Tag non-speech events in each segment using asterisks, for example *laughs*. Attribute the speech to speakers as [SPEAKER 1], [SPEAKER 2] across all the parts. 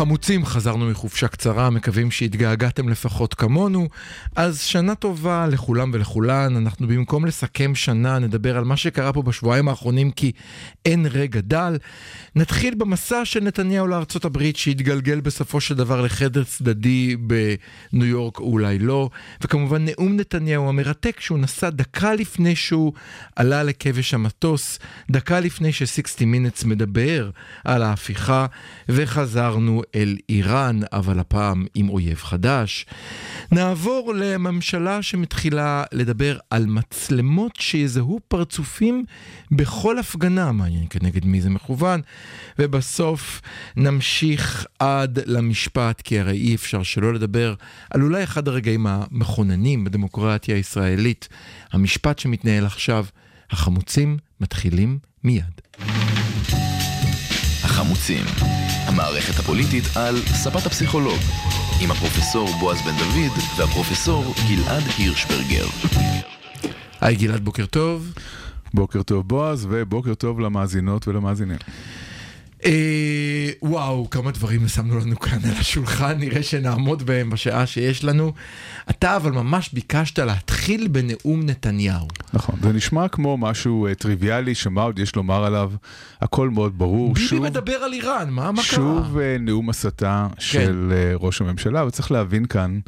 [SPEAKER 1] החמוצים, חזרנו מחופשה קצרה, מקווים שהתגעגעתם לפחות כמונו. אז שנה טובה לכולם ולכולן. אנחנו במקום לסכם שנה, נדבר על מה שקרה פה בשבועיים האחרונים, כי אין רגע דל. נתחיל במסע של נתניהו לארצות הברית, שהתגלגל בסופו של דבר לחדר צדדי בניו יורק, או אולי לא. וכמובן נאום נתניהו המרתק, שהוא נשא דקה לפני שהוא עלה לכבש המטוס, דקה לפני ש-60 Minutes מדבר על ההפיכה, וחזרנו אל איראן, אבל הפעם עם אויב חדש. נעבור לממשלה שמתחילה לדבר על מצלמות שיזהו פרצופים בכל הפגנה, מעניין כנגד מי זה מכוון, ובסוף נמשיך עד למשפט, כי הרי אי אפשר שלא לדבר על אולי אחד הרגעים המכוננים בדמוקרטיה הישראלית, המשפט שמתנהל עכשיו, החמוצים מתחילים מיד.
[SPEAKER 2] החמוצים, המערכת הפוליטית על ספת הפסיכולוג, עם הפרופסור בועז בן דוד והפרופסור גלעד הירשברגר.
[SPEAKER 1] היי גלעד, בוקר טוב.
[SPEAKER 3] בוקר טוב בועז, ובוקר טוב למאזינות ולמאזינים.
[SPEAKER 1] אה, וואו, כמה דברים שמנו לנו כאן על השולחן, נראה שנעמוד בהם בשעה שיש לנו. אתה אבל ממש ביקשת להתחיל בנאום נתניהו.
[SPEAKER 3] נכון, זה נשמע כמו משהו אה, טריוויאלי, שמה עוד יש לומר עליו, הכל מאוד ברור.
[SPEAKER 1] ביבי
[SPEAKER 3] שוב,
[SPEAKER 1] מדבר על איראן, מה, מה
[SPEAKER 3] שוב
[SPEAKER 1] קרה?
[SPEAKER 3] אה, נאום הסתה של אה, ראש הממשלה, וצריך להבין כאן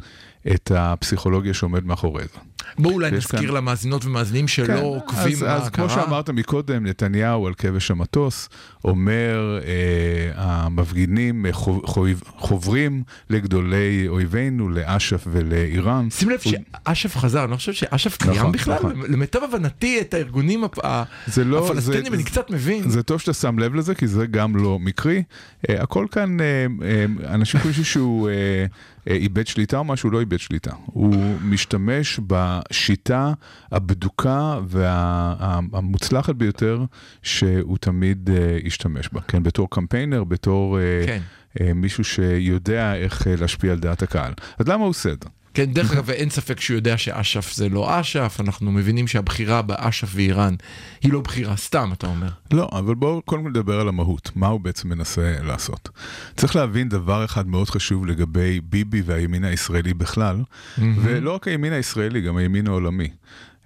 [SPEAKER 3] את הפסיכולוגיה שעומד מאחורי זה.
[SPEAKER 1] בואו אולי נזכיר
[SPEAKER 3] כאן-
[SPEAKER 1] למאזינות ומאזינים שלא
[SPEAKER 3] כן,
[SPEAKER 1] עוקבים
[SPEAKER 3] אז,
[SPEAKER 1] מה
[SPEAKER 3] אז
[SPEAKER 1] קרה.
[SPEAKER 3] כמו שאמרת מקודם, נתניהו על כבש המטוס אומר, אה, המפגינים חוב, חוב, חוברים לגדולי אויבינו, לאש"ף ולאיראן.
[SPEAKER 1] שים לב
[SPEAKER 3] הוא-
[SPEAKER 1] שאש"ף חזר, אני לא חושב שאש"ף קיים
[SPEAKER 3] נכון,
[SPEAKER 1] בכלל.
[SPEAKER 3] נכון.
[SPEAKER 1] למיטב הבנתי את הארגונים הפ-
[SPEAKER 3] לא,
[SPEAKER 1] הפלסטינים
[SPEAKER 3] זה-
[SPEAKER 1] אני קצת מבין.
[SPEAKER 3] זה טוב שאתה שם לב לזה, כי זה גם לא מקרי. אה, הכל כאן, אה, אה, אנשים חושבים שהוא אה, איבד שליטה או משהו, לא איבד שליטה. הוא משתמש בשיטה הבדוקה והמוצלחת ביותר שהוא תמיד אה, השתמש בה. כן, בתור קמפיינר, בתור אה,
[SPEAKER 1] כן.
[SPEAKER 3] אה, מישהו שיודע איך אה, להשפיע על דעת הקהל. אז למה הוא עושה את זה?
[SPEAKER 1] כן, דרך אגב, אין ספק שהוא יודע שאש"ף זה לא אש"ף, אנחנו מבינים שהבחירה באש"ף ואיראן היא לא בחירה סתם, אתה אומר.
[SPEAKER 3] לא, אבל בואו קודם כל נדבר על המהות, מה הוא בעצם מנסה לעשות. צריך להבין דבר אחד מאוד חשוב לגבי ביבי והימין הישראלי בכלל, ולא רק הימין הישראלי, גם הימין העולמי,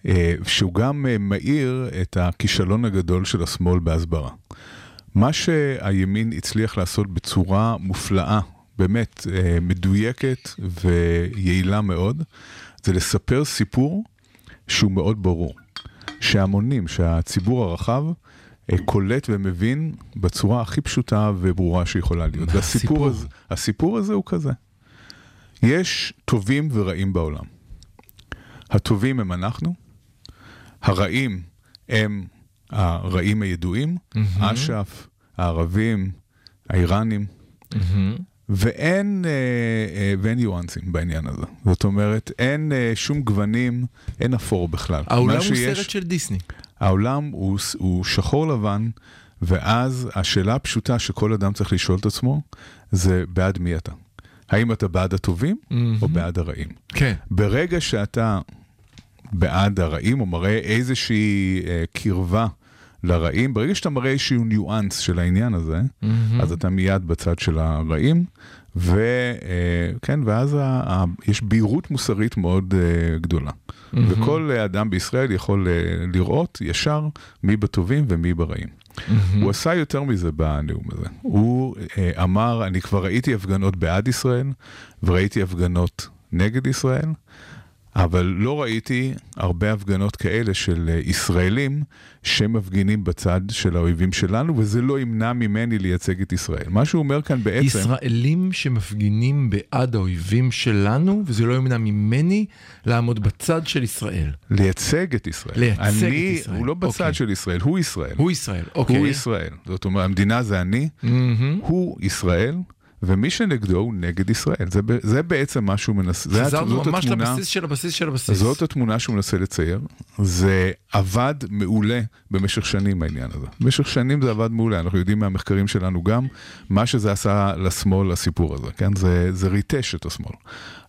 [SPEAKER 3] אה, שהוא גם אה, מאיר את הכישלון הגדול של השמאל בהסברה. מה שהימין הצליח לעשות בצורה מופלאה, באמת אה, מדויקת ויעילה מאוד, זה לספר סיפור שהוא מאוד ברור. שהמונים, שהציבור הרחב אה, קולט ומבין בצורה הכי פשוטה וברורה שיכולה להיות. והסיפור
[SPEAKER 1] הסיפור?
[SPEAKER 3] הזה, הסיפור הזה הוא כזה. יש טובים ורעים בעולם. הטובים הם אנחנו, הרעים הם הרעים הידועים, אש"ף, הערבים, האיראנים, ואין, אה, אה, ואין ניואנסים בעניין הזה. זאת אומרת, אין אה, שום גוונים, אין אפור בכלל.
[SPEAKER 1] העולם
[SPEAKER 3] מה
[SPEAKER 1] הוא
[SPEAKER 3] שיש-
[SPEAKER 1] סרט של דיסני.
[SPEAKER 3] העולם הוא, הוא שחור לבן, ואז השאלה הפשוטה שכל אדם צריך לשאול את עצמו, זה בעד מי אתה? האם אתה בעד הטובים או בעד הרעים?
[SPEAKER 1] כן.
[SPEAKER 3] ברגע שאתה בעד הרעים, או מראה איזושהי אה, קרבה לרעים, ברגע שאתה מראה איזשהו ניואנס של העניין הזה, אז אתה מיד בצד של הרעים, וכן, ואז ה, ה, יש בהירות מוסרית מאוד אה, גדולה. וכל אה, אדם בישראל יכול אה, לראות ישר מי בטובים ומי ברעים. הוא עשה יותר מזה בנאום הזה. הוא אה, אמר, אני כבר ראיתי הפגנות בעד ישראל, וראיתי הפגנות נגד ישראל, אבל לא ראיתי הרבה הפגנות כאלה של אה, ישראלים שמפגינים בצד של האויבים שלנו, וזה לא ימנע ממני לייצג את ישראל. מה שהוא אומר כאן בעצם...
[SPEAKER 1] ישראלים שמפגינים בעד האויבים שלנו, וזה לא ימנע ממני לעמוד בצד של ישראל.
[SPEAKER 3] לייצג את ישראל.
[SPEAKER 1] לייצג את
[SPEAKER 3] אני,
[SPEAKER 1] ישראל.
[SPEAKER 3] הוא לא בצד
[SPEAKER 1] אוקיי.
[SPEAKER 3] של ישראל, הוא ישראל.
[SPEAKER 1] הוא ישראל, אוקיי.
[SPEAKER 3] הוא ישראל. זאת אומרת, המדינה זה אני,
[SPEAKER 1] מהמם.
[SPEAKER 3] הוא ישראל, ומי שנגדו הוא נגד ישראל. זה, זה בעצם מה שהוא מנסה, זה
[SPEAKER 1] חזרנו
[SPEAKER 3] זאת
[SPEAKER 1] ממש
[SPEAKER 3] התמונה,
[SPEAKER 1] לבסיס של הבסיס של הבסיס.
[SPEAKER 3] זאת התמונה שהוא מנסה לצייר. זה עבד מעולה במשך שנים העניין הזה. במשך שנים זה עבד מעולה, אנחנו יודעים מהמחקרים שלנו גם מה שזה עשה לשמאל, הסיפור הזה, כן? זה, זה ריטש את השמאל.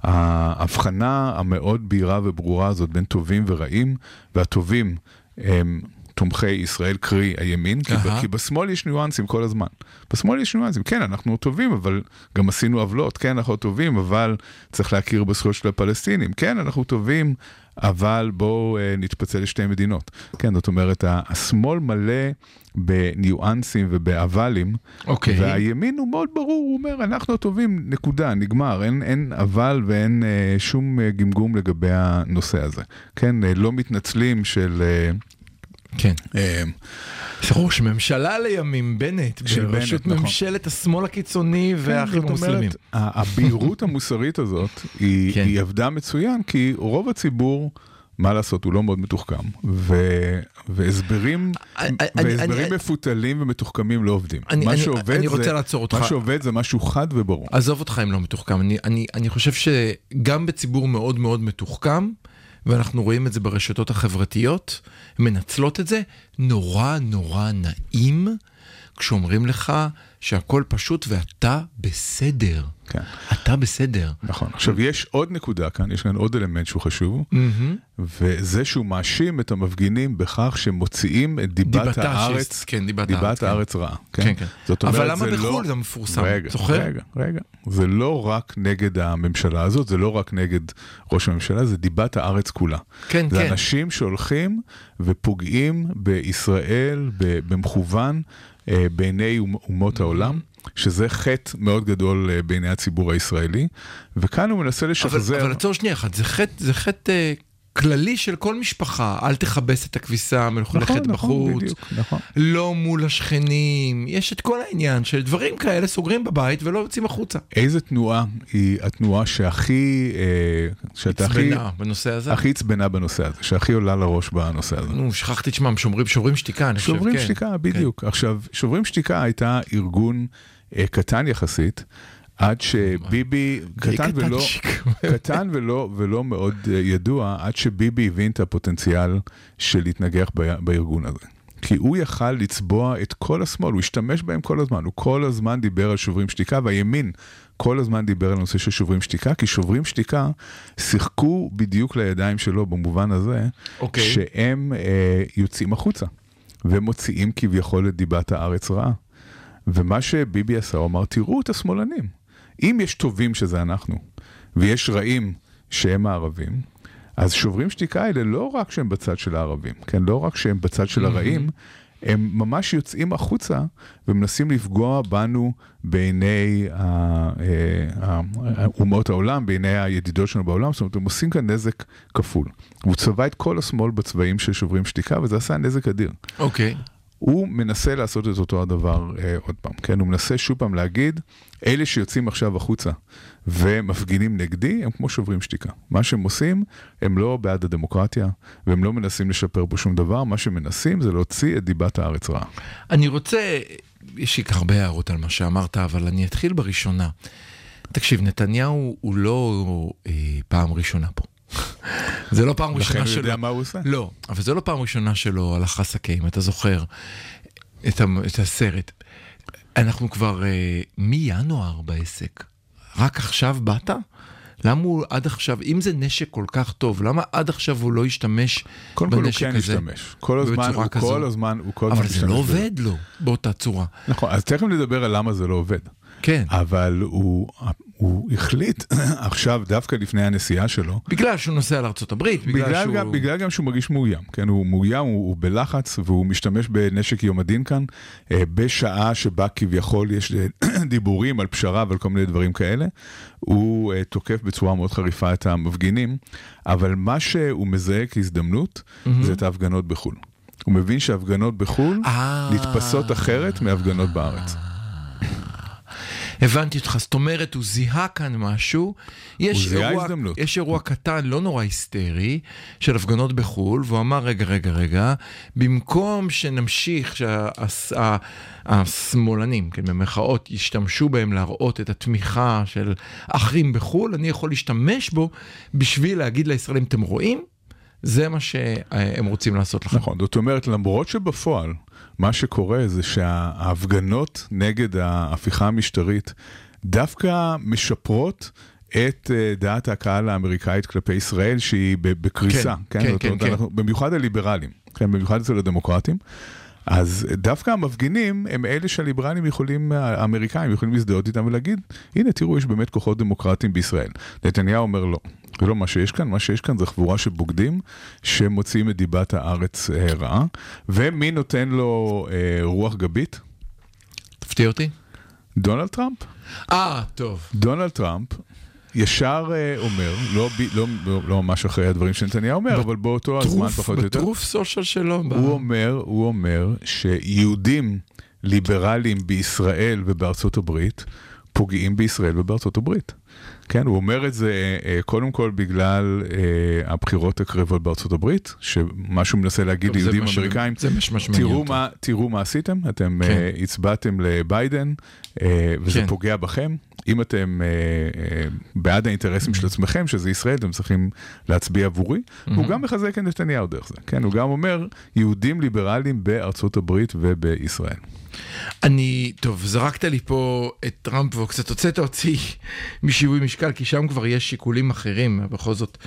[SPEAKER 3] ההבחנה המאוד בהירה וברורה הזאת בין טובים ורעים, והטובים הם תומכי ישראל, קרי הימין, כי, ב. כי בשמאל יש ניואנסים כל הזמן. בשמאל יש ניואנסים, כן, אנחנו טובים, אבל גם עשינו עוולות, כן, אנחנו טובים, אבל צריך להכיר בזכויות של הפלסטינים, כן, אנחנו טובים, אבל בואו אה, נתפצל לשתי מדינות. כן, זאת אומרת, השמאל מלא בניואנסים ובאבלים,
[SPEAKER 1] אוקיי.
[SPEAKER 3] והימין הוא מאוד ברור, הוא אומר, אנחנו הטובים, נקודה, נגמר, אין, אין אבל ואין אה, שום אה, גמגום לגבי הנושא הזה. כן, אה, לא מתנצלים של... אה,
[SPEAKER 1] כן. זה ראש ממשלה לימים, בנט, בראשות
[SPEAKER 3] נכון.
[SPEAKER 1] ממשלת השמאל הקיצוני
[SPEAKER 3] כן,
[SPEAKER 1] והאחים המוסלמים.
[SPEAKER 3] הבהירות המוסרית הזאת, היא,
[SPEAKER 1] כן.
[SPEAKER 3] היא עבדה מצוין, כי רוב הציבור, מה לעשות, הוא לא מאוד מתוחכם, ו, והסברים,
[SPEAKER 1] אני-
[SPEAKER 3] והסברים
[SPEAKER 1] אני-
[SPEAKER 3] מפותלים ומתוחכמים לא עובדים.
[SPEAKER 1] אני-
[SPEAKER 3] מה
[SPEAKER 1] אני-
[SPEAKER 3] שעובד
[SPEAKER 1] אני
[SPEAKER 3] זה-
[SPEAKER 1] רוצה לעצור אותך.
[SPEAKER 3] מה שעובד זה משהו חד וברור.
[SPEAKER 1] עזוב אותך אם לא מתוחכם, אני, אני, אני חושב שגם בציבור מאוד מאוד מתוחכם, ואנחנו רואים את זה ברשתות החברתיות, מנצלות את זה, נורא נורא נעים כשאומרים לך שהכל פשוט ואתה בסדר.
[SPEAKER 3] כן.
[SPEAKER 1] אתה בסדר.
[SPEAKER 3] נכון. עכשיו, יש עוד נקודה כאן, יש כאן עוד אלמנט שהוא חשוב, וזה שהוא מאשים את המפגינים בכך שהם מוציאים את דיבת,
[SPEAKER 1] דיבתה
[SPEAKER 3] הארץ,
[SPEAKER 1] של- כן, דיבת
[SPEAKER 3] דיבת
[SPEAKER 1] הארץ, כן.
[SPEAKER 3] הארץ רעה. כן?
[SPEAKER 1] כן, כן.
[SPEAKER 3] זאת
[SPEAKER 1] אבל
[SPEAKER 3] אומרת,
[SPEAKER 1] למה
[SPEAKER 3] זה
[SPEAKER 1] בחו"ל
[SPEAKER 3] לא...
[SPEAKER 1] זה מפורסם?
[SPEAKER 3] רגע,
[SPEAKER 1] זוכר?
[SPEAKER 3] רגע, רגע. זה לא רק נגד הממשלה הזאת, זה לא רק נגד ראש הממשלה, זה דיבת הארץ כולה.
[SPEAKER 1] כן,
[SPEAKER 3] זה
[SPEAKER 1] כן.
[SPEAKER 3] אנשים שהולכים ופוגעים בישראל במכוון בעיני אומ- אומות העולם. שזה חטא מאוד גדול אה, בעיני הציבור הישראלי, וכאן הוא מנסה לשחזר...
[SPEAKER 1] אבל עצור שנייה אחת, זה חטא, זה חטא אה, כללי של כל משפחה, אל תכבס את הכביסה המלוכלכת
[SPEAKER 3] נכון, נכון,
[SPEAKER 1] בחוץ.
[SPEAKER 3] בדיוק, נכון.
[SPEAKER 1] לא מול השכנים, יש את כל העניין של דברים כאלה סוגרים בבית ולא יוצאים החוצה.
[SPEAKER 3] איזה תנועה היא התנועה שהכי, אה, שאתה הכי,
[SPEAKER 1] עצבנה בנושא הזה.
[SPEAKER 3] הכי עצבנה בנושא הזה, שהכי עולה לראש בנושא הזה?
[SPEAKER 1] נו, שכחתי את שמם, שומרים, שוברים שתיקה, אני חושב,
[SPEAKER 3] שוברים
[SPEAKER 1] כן.
[SPEAKER 3] שתיקה, בדיוק. עכשיו, שוברים שתיקה הייתה ארגון אה, קטן יחסית, עד שביבי, קטן ולא. קטן ולא, ולא מאוד אה, ידוע, עד שביבי הבין את הפוטנציאל של להתנגח בארגון הזה. כי הוא יכל לצבוע את כל השמאל, הוא השתמש בהם כל הזמן, הוא כל הזמן דיבר על שוברים שתיקה, והימין כל הזמן דיבר על נושא של שוברים שתיקה, כי שוברים שתיקה שיחקו בדיוק לידיים שלו במובן הזה,
[SPEAKER 1] אוקיי.
[SPEAKER 3] שהם אה, יוצאים החוצה, ומוציאים כביכול את דיבת הארץ רעה. ומה שביבי עשה, הוא אמר, תראו את השמאלנים. אם יש טובים שזה אנחנו, ויש רעים שהם הערבים, אז שוברים שתיקה האלה לא רק שהם בצד של הערבים, כן? לא רק שהם בצד של הרעים, הם ממש יוצאים החוצה ומנסים לפגוע בנו בעיני אה, אומות העולם, בעיני הידידות שלנו בעולם, זאת אומרת, הם עושים כאן נזק כפול. הוא צבע את כל השמאל בצבעים של שוברים שתיקה, וזה עשה נזק אדיר.
[SPEAKER 1] אוקיי.
[SPEAKER 3] הוא מנסה לעשות את אותו הדבר אה, עוד פעם, כן? הוא מנסה שוב פעם להגיד, אלה שיוצאים עכשיו החוצה ומפגינים נגדי, הם כמו שוברים שתיקה. מה שהם עושים, הם לא בעד הדמוקרטיה, והם לא מנסים לשפר פה שום דבר, מה שמנסים זה להוציא את דיבת הארץ רעה.
[SPEAKER 1] אני רוצה, יש לי הרבה הערות על מה שאמרת, אבל אני אתחיל בראשונה. תקשיב, נתניהו הוא לא אה, פעם ראשונה פה. *laughs* זה לא פעם
[SPEAKER 3] לכן
[SPEAKER 1] ראשונה
[SPEAKER 3] הוא
[SPEAKER 1] שלו.
[SPEAKER 3] יודע מה הוא עושה.
[SPEAKER 1] לא, אבל זה לא פעם ראשונה שלו על החסקה, אם אתה זוכר את, את הסרט. אנחנו כבר אה, מינואר בעסק. רק עכשיו באת? למה הוא עד עכשיו, אם זה נשק כל כך טוב, למה עד עכשיו הוא לא השתמש
[SPEAKER 3] קודם כל הוא
[SPEAKER 1] בנשק
[SPEAKER 3] כן
[SPEAKER 1] הזה?
[SPEAKER 3] השתמש. כל הזמן, הוא
[SPEAKER 1] כזו?
[SPEAKER 3] כל הזמן, הוא כל הזמן
[SPEAKER 1] אבל זה לא. עובד לו באותה צורה.
[SPEAKER 3] נכון, אז תכף נדבר על למה זה לא עובד.
[SPEAKER 1] כן.
[SPEAKER 3] אבל הוא, הוא החליט *clears throat* עכשיו, דווקא לפני הנסיעה שלו,
[SPEAKER 1] בגלל שהוא נוסע לארה"ב, בגלל,
[SPEAKER 3] בגלל,
[SPEAKER 1] שהוא...
[SPEAKER 3] גם, בגלל גם שהוא מרגיש מאוים, כן, הוא מאוים, הוא, הוא בלחץ והוא משתמש בנשק יום הדין כאן, אה, בשעה שבה כביכול יש אה, *clears throat* דיבורים על פשרה ועל כל מיני דברים כאלה, הוא אה, תוקף בצורה מאוד חריפה את המפגינים, אבל מה שהוא מזהה כהזדמנות זה את ההפגנות בחו"ל. הוא מבין שהפגנות בחו"ל
[SPEAKER 1] אה.
[SPEAKER 3] נתפסות אחרת מהפגנות בארץ.
[SPEAKER 1] הבנתי אותך, זאת אומרת, הוא זיהה כאן משהו. יש
[SPEAKER 3] הוא זיהה הזדמנות.
[SPEAKER 1] יש אירוע קטן, לא נורא היסטרי, של הפגנות בחו"ל, והוא אמר, רגע, רגע, רגע, במקום שנמשיך, שהשמאלנים, כן, במרכאות, ישתמשו בהם להראות את התמיכה של אחים בחו"ל, אני יכול להשתמש בו בשביל להגיד לישראלים, אתם רואים? זה מה שהם רוצים לעשות לכם.
[SPEAKER 3] נכון, זאת אומרת, למרות שבפועל, מה שקורה זה שההפגנות נגד ההפיכה המשטרית דווקא משפרות את אה, דעת הקהל האמריקאית כלפי ישראל, שהיא בקריסה.
[SPEAKER 1] כן, כן, כן,
[SPEAKER 3] אומרת,
[SPEAKER 1] כן.
[SPEAKER 3] אנחנו- במיוחד הליברלים, כן, במיוחד אצל הדמוקרטים. אז דווקא המפגינים הם אלה שהליברלים יכולים, האמריקאים יכולים להזדהות איתם ולהגיד, הנה תראו, יש באמת כוחות דמוקרטיים בישראל. נתניהו אומר לא. זה לא מה שיש כאן, מה שיש כאן זה חבורה של בוגדים שמוציאים את דיבת הארץ אה, רעה. ומי נותן לו אה, רוח גבית?
[SPEAKER 1] תפתיע אותי.
[SPEAKER 3] דונלד טראמפ.
[SPEAKER 1] אה, טוב.
[SPEAKER 3] דונלד טראמפ ישר אה, אומר, לא, לא, לא, לא ממש אחרי הדברים שנתניהו אומר, אבל באותו הזמן פחות או יותר.
[SPEAKER 1] בטרוף סושיאל שלו.
[SPEAKER 3] הוא אומר, הוא אומר שיהודים ליברליים בישראל ובארצות הברית פוגעים בישראל ובארצות הברית. כן, הוא אומר את זה אה, קודם כל בגלל אה, הבחירות הקרבות בארצות הברית, שמה שהוא מנסה להגיד
[SPEAKER 1] טוב,
[SPEAKER 3] ליהודים
[SPEAKER 1] מה ש-
[SPEAKER 3] אמריקאים, תראו. מה, תראו מה עשיתם, אתם
[SPEAKER 1] כן.
[SPEAKER 3] אה, הצבעתם לביידן, אה, וזה
[SPEAKER 1] כן.
[SPEAKER 3] פוגע בכם. אם אתם אה, אה, בעד האינטרסים של עצמכם, שזה ישראל, אתם צריכים להצביע עבורי. הוא גם מחזק את נתניהו דרך זה, כן? הוא גם אומר, יהודים ליברליים בארצות הברית ובישראל.
[SPEAKER 1] אני, טוב, זרקת לי פה את טראמפ וקצת הוצאת אותי *laughs* משיווי משקל, כי שם כבר יש שיקולים אחרים, בכל זאת,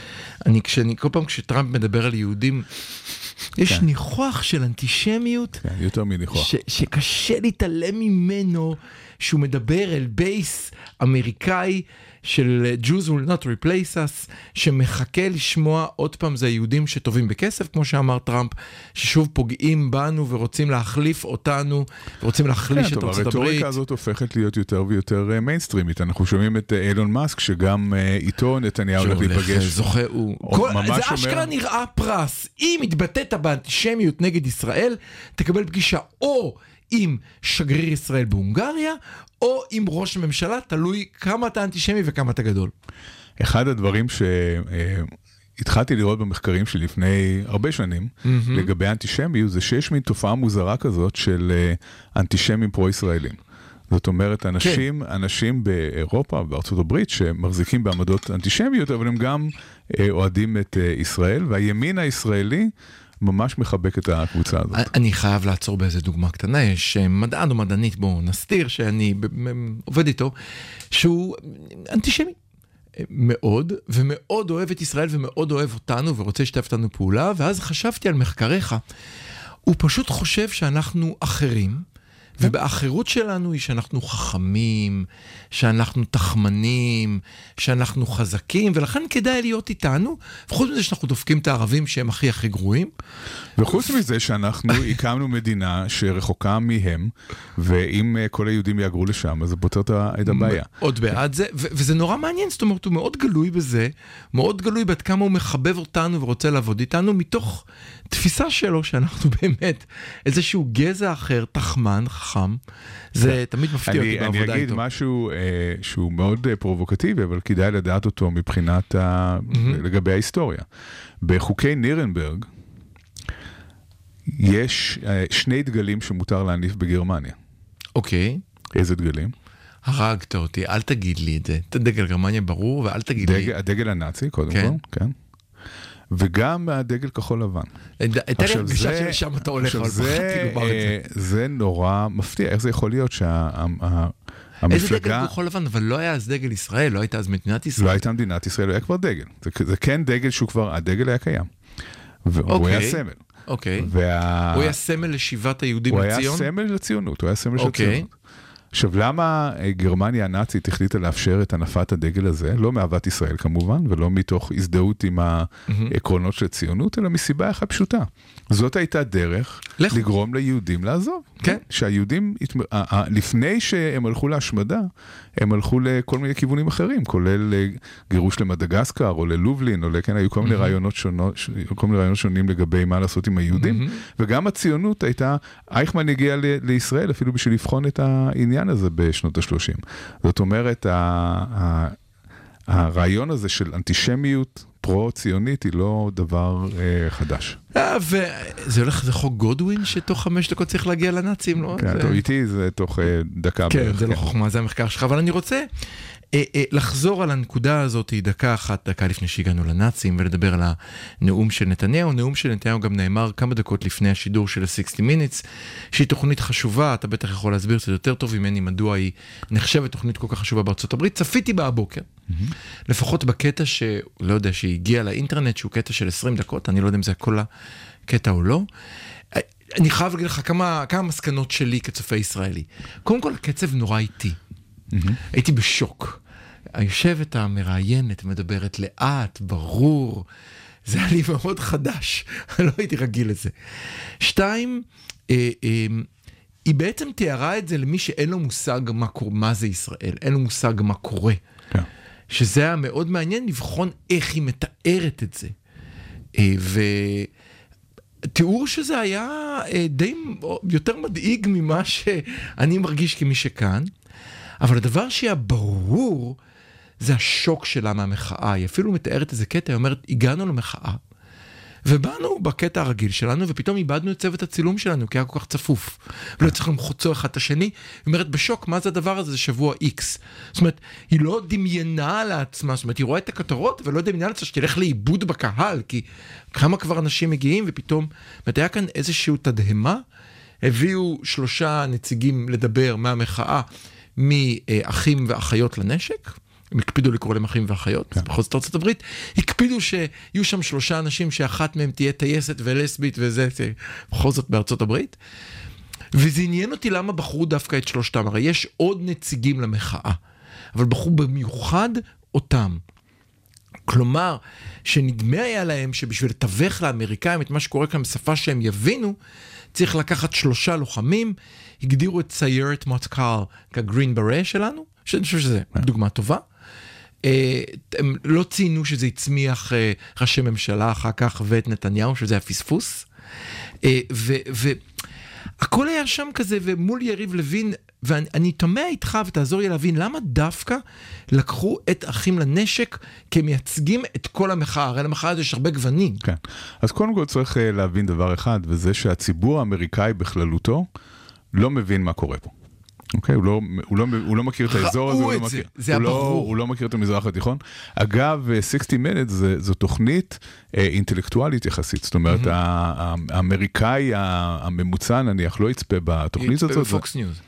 [SPEAKER 1] אני, כשאני, כל פעם כשטראמפ מדבר על יהודים, יש
[SPEAKER 3] כן.
[SPEAKER 1] ניחוח של אנטישמיות,
[SPEAKER 3] כן, יותר מניחוח.
[SPEAKER 1] ש, שקשה להתעלם ממנו, שהוא מדבר אל base אמריקאי של Jews will not replace us, שמחכה לשמוע עוד פעם זה היהודים שטובים בכסף, כמו שאמר טראמפ, ששוב פוגעים בנו ורוצים להחליף אותנו, ורוצים להחליש
[SPEAKER 3] כן,
[SPEAKER 1] את ארצות הברית.
[SPEAKER 3] הרטוריקה הזאת הופכת להיות יותר ויותר אה, מיינסטרימית. אנחנו שומעים את אה, אילון מאסק, שגם אה, איתו נתניהו הולך להיפגש.
[SPEAKER 1] זוכה, הוא... כל, זה
[SPEAKER 3] אומר-
[SPEAKER 1] אשכרה נראה פרס. אם התבטאת באנטישמיות נגד ישראל, תקבל פגישה או עם שגריר ישראל בהונגריה, או עם ראש הממשלה, תלוי כמה אתה אנטישמי וכמה אתה גדול.
[SPEAKER 3] אחד הדברים שהתחלתי לראות במחקרים שלי לפני הרבה שנים, לגבי אנטישמיות, זה שיש מין תופעה מוזרה כזאת של אה, אנטישמים פרו-ישראלים. זאת אומרת, אנשים, אנשים באירופה ובארצות הברית שמחזיקים בעמדות אנטישמיות, אבל הם גם אה, אוהדים את אה, ישראל, והימין הישראלי ממש מחבק את הקבוצה הזאת.
[SPEAKER 1] אני חייב לעצור באיזה דוגמה קטנה, יש אה, מדען או מדענית, בואו נסתיר, שאני עובד איתו, שהוא אנטישמי. אה, מאוד, ומאוד אוהב את ישראל ומאוד אוהב אותנו ורוצה לשתף אותנו פעולה, ואז חשבתי על מחקריך. הוא פשוט חושב שאנחנו אחרים, ובאחרות שלנו היא שאנחנו חכמים, שאנחנו תחמנים, שאנחנו חזקים, ולכן כדאי להיות איתנו, וחוץ מזה שאנחנו דופקים את הערבים שהם הכי הכי גרועים,
[SPEAKER 3] וחוץ מזה שאנחנו *laughs* הקמנו מדינה שרחוקה מהם, ואם אה, כל היהודים יהגרו לשם, אז זה פותר את הבעיה.
[SPEAKER 1] עוד בעד זה, וזה נורא מעניין, זאת אומרת, הוא מאוד גלוי בזה, מאוד גלוי בעד כמה הוא מחבב אותנו ורוצה לעבוד איתנו, מתוך תפיסה שלו שאנחנו *laughs* באמת איזשהו גזע אחר, תחמן, חכם, זה תמיד מפתיע אותי
[SPEAKER 3] אני, אני
[SPEAKER 1] בעבודה
[SPEAKER 3] אגיד
[SPEAKER 1] איתו.
[SPEAKER 3] משהו אה, שהוא מאוד אה, פרובוקטיבי, אבל כדאי לדעת אותו מבחינת ה... לגבי ההיסטוריה. בחוקי נירנברג יש אה, שני דגלים שמותר להניף בגרמניה.
[SPEAKER 1] אוקיי,
[SPEAKER 3] איזה דגלים?
[SPEAKER 1] הרגת אותי, אל תגיד לי את זה. את הדגל גרמניה ברור, ואל תגיד לי.
[SPEAKER 3] דגל, הדגל הנאצי, קודם
[SPEAKER 1] כן.
[SPEAKER 3] כל, כן. וגם הדגל כחול לבן.
[SPEAKER 1] הייתה לי
[SPEAKER 3] עכשיו,
[SPEAKER 1] הרגשה שלשם אתה הולך,
[SPEAKER 3] עכשיו,
[SPEAKER 1] אבל פחדתי לומר את זה.
[SPEAKER 3] אה, זה נורא מפתיע, איך זה יכול להיות
[SPEAKER 1] איזה
[SPEAKER 3] שהמפלגה...
[SPEAKER 1] דגל כחול לבן, אבל לא היה אז דגל ישראל, לא הייתה אז מדינת ישראל.
[SPEAKER 3] לא הייתה מדינת ישראל, היה כבר דגל. זה, זה כן דגל שהוא כבר, הדגל היה קיים. והוא
[SPEAKER 1] אוקיי.
[SPEAKER 3] היה סמל.
[SPEAKER 1] אוקיי.
[SPEAKER 3] וה...
[SPEAKER 1] הוא היה סמל לשיבת היהודים
[SPEAKER 3] הוא היה
[SPEAKER 1] לציון?
[SPEAKER 3] סמל לציונות, הוא היה סמל של
[SPEAKER 1] אוקיי.
[SPEAKER 3] ציונות. עכשיו, למה אה, גרמניה הנאצית החליטה לאפשר את הנפת הדגל הזה? לא מאהבת ישראל כמובן, ולא מתוך הזדהות עם העקרונות של הציונות, אלא מסיבה אחת פשוטה. זאת הייתה דרך
[SPEAKER 1] לכו.
[SPEAKER 3] לגרום ליהודים לעזוב.
[SPEAKER 1] כן.
[SPEAKER 3] שהיהודים, ה- ה- לפני שהם הלכו להשמדה, הם הלכו לכל מיני כיוונים אחרים, כולל אה, גירוש למדגסקר או ללובלין, או לכן היו כל מיני רעיונות שונות, כל מיני רעיונות שונים לגבי מה לעשות עם היהודים. וגם הציונות הייתה, אייכמן הגיע לישראל אפילו בשביל לבחון את העניין הזה בשנות ה-30. זאת אומרת, ה- הרעיון הזה של אנטישמיות פרו-ציונית היא לא דבר אה, חדש.
[SPEAKER 1] אה, וזה הולך, זה חוק גודווין שתוך חמש דקות צריך להגיע לנאצים, לא?
[SPEAKER 3] כן,
[SPEAKER 1] זה-
[SPEAKER 3] איתי זה תוך אה, דקה
[SPEAKER 1] כן,
[SPEAKER 3] בערך.
[SPEAKER 1] זה לא חוכמה, זה המחקר שלך, אבל אני רוצה לחזור על הנקודה הזאת דקה אחת, דקה לפני שהגענו לנאצים, ולדבר על הנאום של נתניהו. נאום של נתניהו גם נאמר כמה דקות לפני השידור של ה-60 Minutes, שהיא תוכנית חשובה, אתה בטח יכול להסביר קצת יותר טוב ממני מדוע היא נחשבת תוכנית כל כך חשובה בארצות הברית. צפיתי בה הבוקר, לפחות בקטע שלא יודע, שהגיע לאינטרנט, שהוא קטע של 20 דקות, אני לא יודע אם זה כל הקטע או לא. אני חייב להגיד לך כמה, כמה מסקנות שלי כצופה ישראלי. קודם כל, הקצב נורא איטי. הייתי בשוק. היושבת המראיינת מדברת לאט, ברור. זה היה לי מאוד חדש, *laughs* לא הייתי רגיל לזה. שתיים, אה, אה, היא בעצם תיארה את זה למי שאין לו מושג מה, מה זה ישראל, אין לו מושג מה קורה.
[SPEAKER 3] כן.
[SPEAKER 1] שזה היה מאוד מעניין לבחון איך היא מתארת את זה. אה, ותיאור שזה היה אה, די יותר מדאיג ממה שאני מרגיש כמי שכאן, אבל הדבר שהיה ברור זה השוק שלה מהמחאה. היא אפילו מתארת איזה קטע, היא אומרת, הגענו למחאה. ובאנו בקטע הרגיל שלנו, ופתאום איבדנו את צוות הצילום שלנו, כי היה כל כך צפוף. ולא הצלחנו לחוצו אחד את השני. היא אומרת, בשוק, מה זה הדבר הזה? זה שבוע איקס. זאת אומרת, היא לא דמיינה לעצמה, זאת אומרת, היא רואה את הכותרות, ולא דמיינה לעצמה שתלך לאיבוד בקהל, כי כמה כבר אנשים מגיעים, ופתאום, זאת אומרת, היה כאן איזושהי תדהמה. הביאו שלושה נציגים לדבר מהמחאה מאחים ואחיות לנשק. הם הקפידו לקרוא להם אחים ואחיות, זה בכל זאת ארצות הברית, הקפידו שיהיו שם שלושה אנשים שאחת מהם תהיה טייסת ולסבית וזה, זה בכל זאת בארצות הברית. וזה עניין אותי למה בחרו דווקא את שלושתם, הרי יש עוד נציגים למחאה, אבל בחרו במיוחד אותם. כלומר, שנדמה היה להם שבשביל לתווך לאמריקאים את מה שקורה כאן בשפה שהם יבינו, צריך לקחת שלושה לוחמים, הגדירו את סיירת מוטקל כגרין ברה שלנו, שאני חושב שזו דוגמה טובה. אה, הם לא ציינו שזה הצמיח אה, ראשי ממשלה אחר כך ואת נתניהו, שזה היה פספוס. אה, והכל היה שם כזה, ומול יריב לוין, ואני אני תמה איתך, ותעזור לי להבין, למה דווקא לקחו את אחים לנשק כמייצגים את כל המחאה? הרי למחאה הזו יש הרבה גוונים.
[SPEAKER 3] כן. אז קודם כל צריך אה, להבין דבר אחד, וזה שהציבור האמריקאי בכללותו לא מבין מה קורה פה. אוקיי? הוא לא, הוא לא, הוא לא מכיר את האזור הזה, הוא לא מכיר,
[SPEAKER 1] זה
[SPEAKER 3] הוא לא. הוא לא מכיר את המזרח התיכון. אגב, אה, 60 Minutes זה, זו תוכנית אה, אינטלקטואלית יחסית, זאת אומרת, ה- האמריקאי הממוצע נניח לא יצפה בתוכנית הזאת.
[SPEAKER 1] בפוקס ניוז.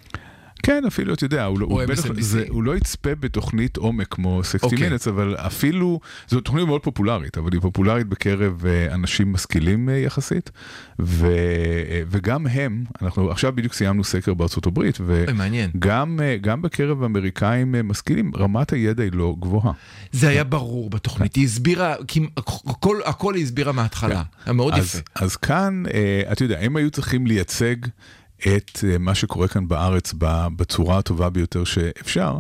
[SPEAKER 3] כן, אפילו, אתה יודע, הוא, לא-
[SPEAKER 1] או
[SPEAKER 3] הוא, בטח. זה, הוא לא יצפה בתוכנית עומק כמו 60
[SPEAKER 1] אוקיי.
[SPEAKER 3] Minutes, אבל אפילו, זו תוכנית מאוד פופולרית, אבל היא פופולרית בקרב אה, אנשים משכילים אה, יחסית, ו, אה, וגם הם, אנחנו עכשיו בדיוק סיימנו סקר בארצות הברית. וגם גם בקרב אמריקאים משכילים, רמת הידע היא לא גבוהה.
[SPEAKER 1] זה היה ברור בתוכנית, היא הסבירה, הכל, הכל היא הסבירה מההתחלה, היה מאוד
[SPEAKER 3] כן. אז,
[SPEAKER 1] יפה.
[SPEAKER 3] אז כאן, אתה יודע, הם היו צריכים לייצג את אה, מה שקורה כאן בארץ בצורה הטובה ביותר שאפשר,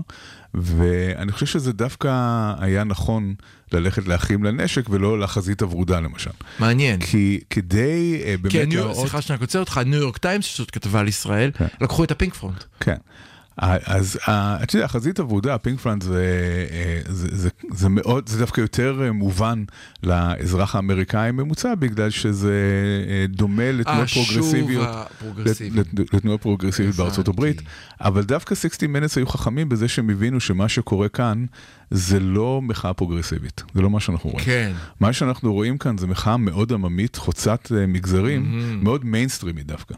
[SPEAKER 3] ואני חושב שזה דווקא היה נכון ללכת לאחים לנשק ולא לחזית הוורודה למשל.
[SPEAKER 1] מעניין.
[SPEAKER 3] כי כדי
[SPEAKER 1] כי
[SPEAKER 3] באמת
[SPEAKER 1] הניו-
[SPEAKER 3] להראות...
[SPEAKER 1] סליחה שאני עוצר אותך, ניו יורק טיימס שזאת כתבה על ישראל,
[SPEAKER 3] כן.
[SPEAKER 1] לקחו את ה Pink Front.
[SPEAKER 3] כן. אז אה, אתה יודע, חזית הוורודה, Pink Front זה, אה, זה, זה, זה מאוד, זה דווקא יותר אה, מובן לאזרח האמריקאי הממוצע, בגלל שזה דומה לתנועות פרוגרסיביות.
[SPEAKER 1] הפרוגרסיבי.
[SPEAKER 3] לת- לת- לתנועה פרוגרסיבית בארצות. הברית, אבל דווקא 60 Minutes היו חכמים בזה שהם הבינו שמה שקורה כאן זה לא מחאה פרוגרסיבית, זה לא מה שאנחנו רואים.
[SPEAKER 1] כן.
[SPEAKER 3] מה שאנחנו רואים כאן זה מחאה מאוד עממית, חוצת אה, מגזרים,
[SPEAKER 1] Mm-hmm.
[SPEAKER 3] מאוד מיינסטרימית דווקא.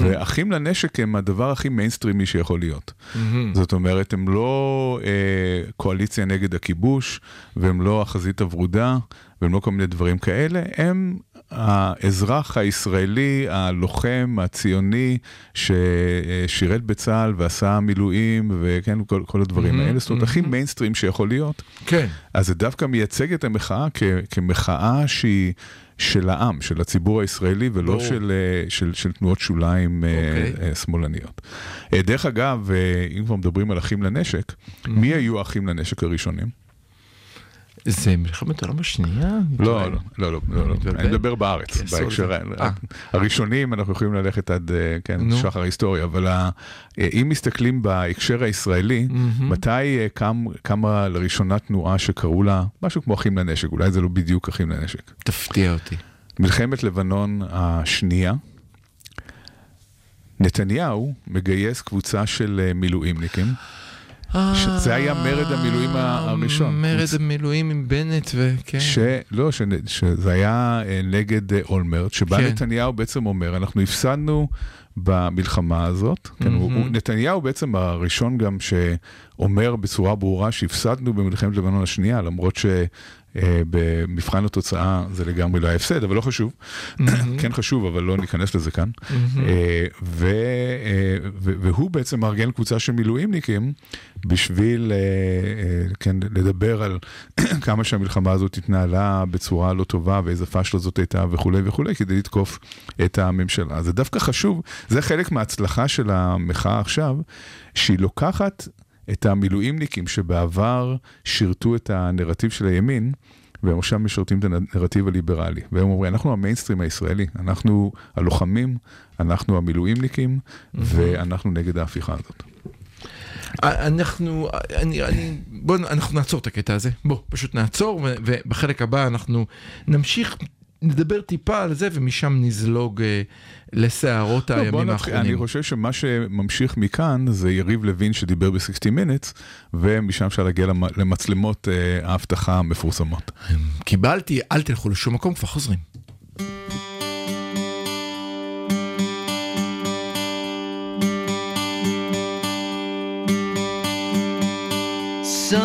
[SPEAKER 3] ואחים לנשק הם הדבר הכי מיינסטרימי שיכול להיות.
[SPEAKER 1] Mm-hmm.
[SPEAKER 3] זאת אומרת, הם לא אה, קואליציה נגד הכיבוש, והם לא החזית הוורודה, והם לא כל מיני דברים כאלה, הם האזרח הישראלי, הלוחם, הציוני, ששירת בצה"ל ועשה מילואים, וכן, כל, כל הדברים האלה. זאת אומרת, הכי מיינסטרים שיכול להיות.
[SPEAKER 1] כן.
[SPEAKER 3] אז זה דווקא מייצג את המחאה כ- כמחאה שהיא של העם, של הציבור הישראלי, ולא
[SPEAKER 1] ברור.
[SPEAKER 3] של, אה, של, של תנועות שוליים אה,
[SPEAKER 1] אוקיי.
[SPEAKER 3] אה, שמאלניות. דרך אגב, אם כבר מדברים על אחים לנשק, מי היו האחים לנשק הראשונים?
[SPEAKER 1] זה מלחמת העולם השנייה?
[SPEAKER 3] לא, לא, לא, לא, לא, לא. אני מדבר בארץ,
[SPEAKER 1] כן,
[SPEAKER 3] בהקשר.
[SPEAKER 1] אה.
[SPEAKER 3] הראשונים אנחנו יכולים ללכת עד, אה, כן. שחר ההיסטוריה, אבל אה, אם מסתכלים בהקשר הישראלי, מתי אה, קמה לראשונה תנועה שקראו לה משהו כמו אחים לנשק, אולי זה לא בדיוק אחים לנשק.
[SPEAKER 1] תפתיע אותי.
[SPEAKER 3] מלחמת לבנון השנייה, נתניהו מגייס קבוצה של אה, מילואימניקים, שזה היה מרד המילואים ה- הראשון.
[SPEAKER 1] אה, מרד המילואים עם בנט וכן.
[SPEAKER 3] ש... לא, ש... שזה היה אה, נגד אה, אולמרט, שבה
[SPEAKER 1] כן.
[SPEAKER 3] נתניהו בעצם אומר, אנחנו הפסדנו במלחמה הזאת. כן, הוא, נתניהו בעצם הראשון גם שאומר בצורה ברורה שהפסדנו במלחמת לבנון השנייה, למרות שבמבחן התוצאה זה לגמרי לא היה הפסד, אבל לא חשוב. כן חשוב, אבל לא ניכנס לזה כאן. אה, אה, והוא בעצם מארגן קבוצה של מילואימניקים בשביל אה, אה, כן, לדבר על *clears throat* כמה שהמלחמה הזאת התנהלה בצורה לא טובה ואיזה פשלה זאת הייתה וכולי וכולי, כדי לתקוף את הממשלה. זה דווקא חשוב, זה חלק מההצלחה של המחאה עכשיו, שהיא לוקחת את המילואימניקים שבעבר שירתו את הנרטיב של הימין, והם עכשיו משרתים את הנרטיב הליברלי. והם אומרים, אנחנו המיינסטרים הישראלי, אנחנו הלוחמים, אנחנו המילואימניקים, ואנחנו נגד ההפיכה הזאת.
[SPEAKER 1] אנחנו, אני, אני, בוא, אנחנו נעצור את הקטע הזה. בוא, פשוט נעצור, ובחלק הבא אנחנו נמשיך, נדבר טיפה על זה, ומשם נזלוג אה, לסערות
[SPEAKER 3] לא,
[SPEAKER 1] הימים. האחרונים.
[SPEAKER 3] אני חושב שמה שממשיך מכאן זה יריב לוין שדיבר ב-60 Minutes, ומשם אפשר להגיע למ- למצלמות אה, האבטחה המפורסמות.
[SPEAKER 1] קיבלתי, אל תלכו לשום מקום, כבר חוזרים.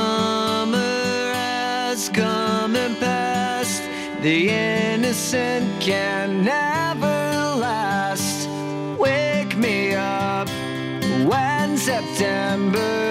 [SPEAKER 4] Summer has come and passed. The innocent can never last. Wake me up when September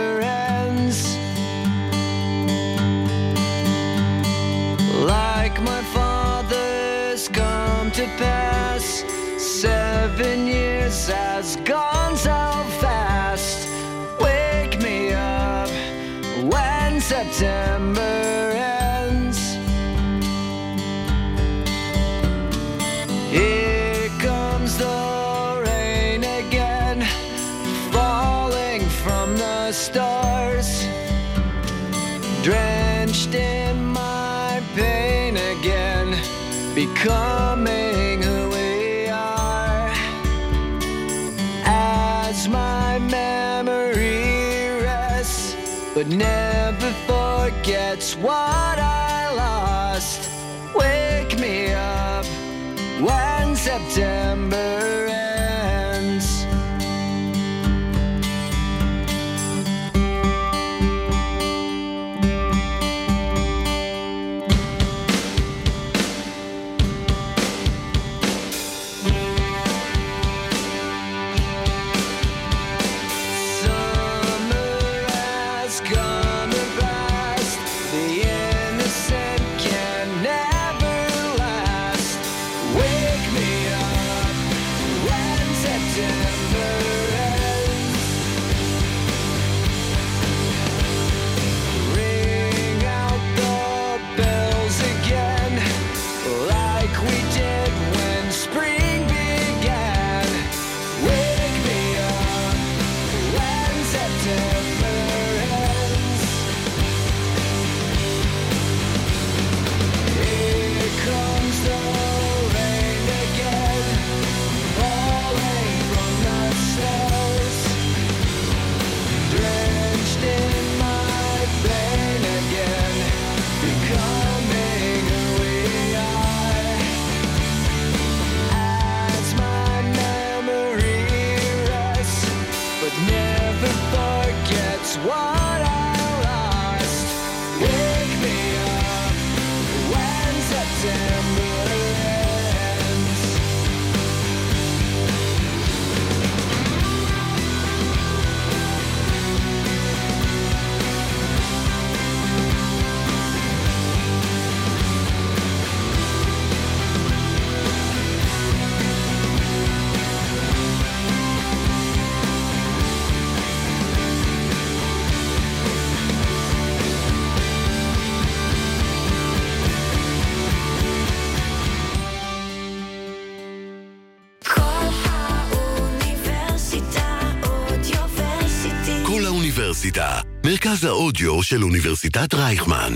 [SPEAKER 5] האוניברסיטה, מרכז האודיו של אוניברסיטת רייכמן.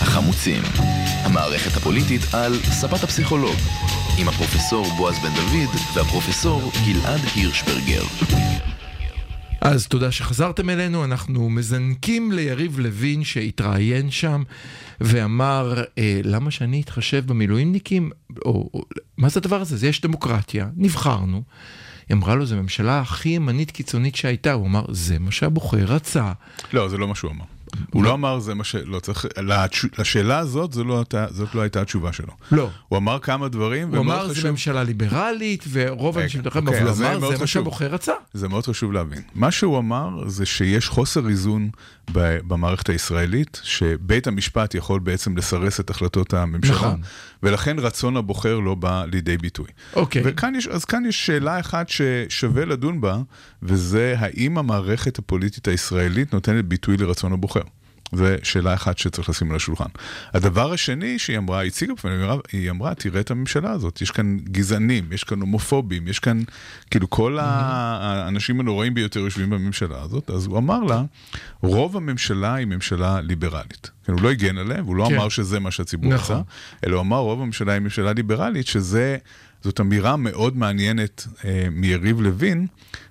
[SPEAKER 2] החמוצים, המערכת הפוליטית על ספת הפסיכולוג, עם הפרופסור בועז בן דוד והפרופסור גלעד הירשברגר.
[SPEAKER 1] אז תודה שחזרתם אלינו, אנחנו מזנקים ליריב לוין שהתראיין שם ואמר, אה, למה שאני אתחשב במילואימניקים? או, או, מה זה הדבר הזה? זה יש דמוקרטיה, נבחרנו. היא אמרה לו, זו הממשלה הכי ימנית קיצונית שהייתה. הוא אמר, זה מה שהבוחר רצה.
[SPEAKER 3] לא, זה לא מה שהוא אמר. הוא לא אמר זה מה שלא צריך, לשאלה הזאת זו לא, זאת לא הייתה התשובה שלו.
[SPEAKER 1] לא.
[SPEAKER 3] הוא אמר כמה דברים,
[SPEAKER 1] הוא אמר,
[SPEAKER 3] חשוב-
[SPEAKER 1] ממשלה ליברלית, ורוב האנשים
[SPEAKER 3] אוקיי,
[SPEAKER 1] אבל הוא
[SPEAKER 3] אז זה
[SPEAKER 1] אמר, זה מה. שהבוחר רצה.
[SPEAKER 3] זה מאוד חשוב להבין. מה שהוא אמר זה שיש חוסר איזון ב- במערכת הישראלית, שבית המשפט יכול בעצם לסרס את החלטות הממשלה,
[SPEAKER 1] נכון.
[SPEAKER 3] ולכן רצון הבוחר לא בא לידי ביטוי.
[SPEAKER 1] אוקיי.
[SPEAKER 3] וכאן יש, אז כאן יש שאלה אחת ששווה לדון בה, וזה האם המערכת הפוליטית הישראלית נותנת ביטוי לרצון הבוחר. זו שאלה אחת שצריך לשים על השולחן. הדבר השני שהיא אמרה, היא הציגה בפנינו, היא אמרה- תראה את הממשלה הזאת, יש כאן גזענים, יש כאן הומופובים, יש כאן, כאילו כל ה- האנשים הנוראים ביותר יושבים בממשלה הזאת, אז הוא אמר לה, רוב הממשלה היא ממשלה ליברלית. כן, הוא לא הגן עליה, והוא לא
[SPEAKER 1] כן.
[SPEAKER 3] אמר שזה מה שהציבור
[SPEAKER 1] נכון.
[SPEAKER 3] רצה, אלא הוא אמר, רוב הממשלה היא ממשלה ליברלית, שזה... זאת אמירה מאוד מעניינת אה, מיריב לוין,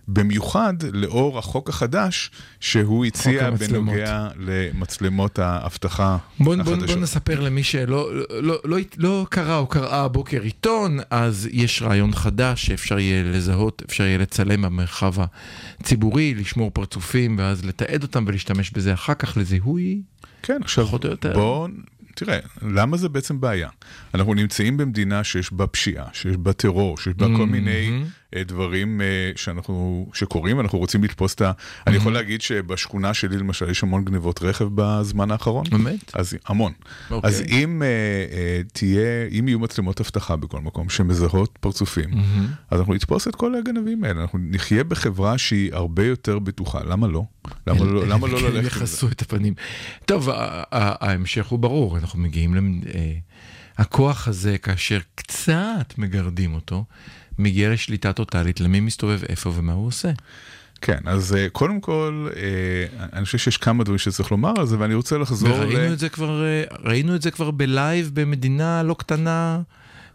[SPEAKER 3] במיוחד לאור החוק החדש שהוא הציע. בנוגע למצלמות האבטחה
[SPEAKER 1] בוא, בוא,
[SPEAKER 3] החדשות.
[SPEAKER 1] בוא נספר למי שלא לא, לא, לא קרא או קראה הבוקר עיתון, אז יש רעיון חדש שאפשר יהיה לזהות, אפשר יהיה לצלם במרחב הציבורי, לשמור פרצופים ואז לתעד אותם ולהשתמש בזה אחר כך לזיהוי.
[SPEAKER 3] כן, עכשיו. בואו, תראה, למה זה בעצם בעיה? אנחנו נמצאים במדינה שיש בה פשיעה, שיש בה טרור, שיש בה כל מיני דברים אה, שאנחנו, שקורים, אנחנו רוצים לתפוס את ה... אני יכול להגיד שבשכונה שלי למשל יש המון גנבות רכב בזמן האחרון.
[SPEAKER 1] באמת?
[SPEAKER 3] אז המון.
[SPEAKER 1] אוקיי.
[SPEAKER 3] אז אם אה, אה, תהיה, אם יהיו מצלמות אבטחה בכל מקום שמזהות פרצופים, אז אנחנו נתפוס את כל הגנבים האלה, אנחנו נחיה בחברה שהיא הרבה יותר בטוחה, למה לא? למה לא, למה לא *laughs* ללכת עם זה?
[SPEAKER 1] יכסו את הפנים. טוב, ההמשך הוא ברור, אנחנו מגיעים. אה, הכוח הזה, כאשר קצת מגרדים אותו, מגיע לשליטה טוטאלית למי מסתובב איפה ומה הוא עושה.
[SPEAKER 3] כן, אז אה, קודם כל, אה, אני חושב שיש כמה דברים שצריך לומר על זה, ואני רוצה לחזור
[SPEAKER 1] וראינו את זה כבר, אה, ראינו את זה כבר בלייב במדינה לא קטנה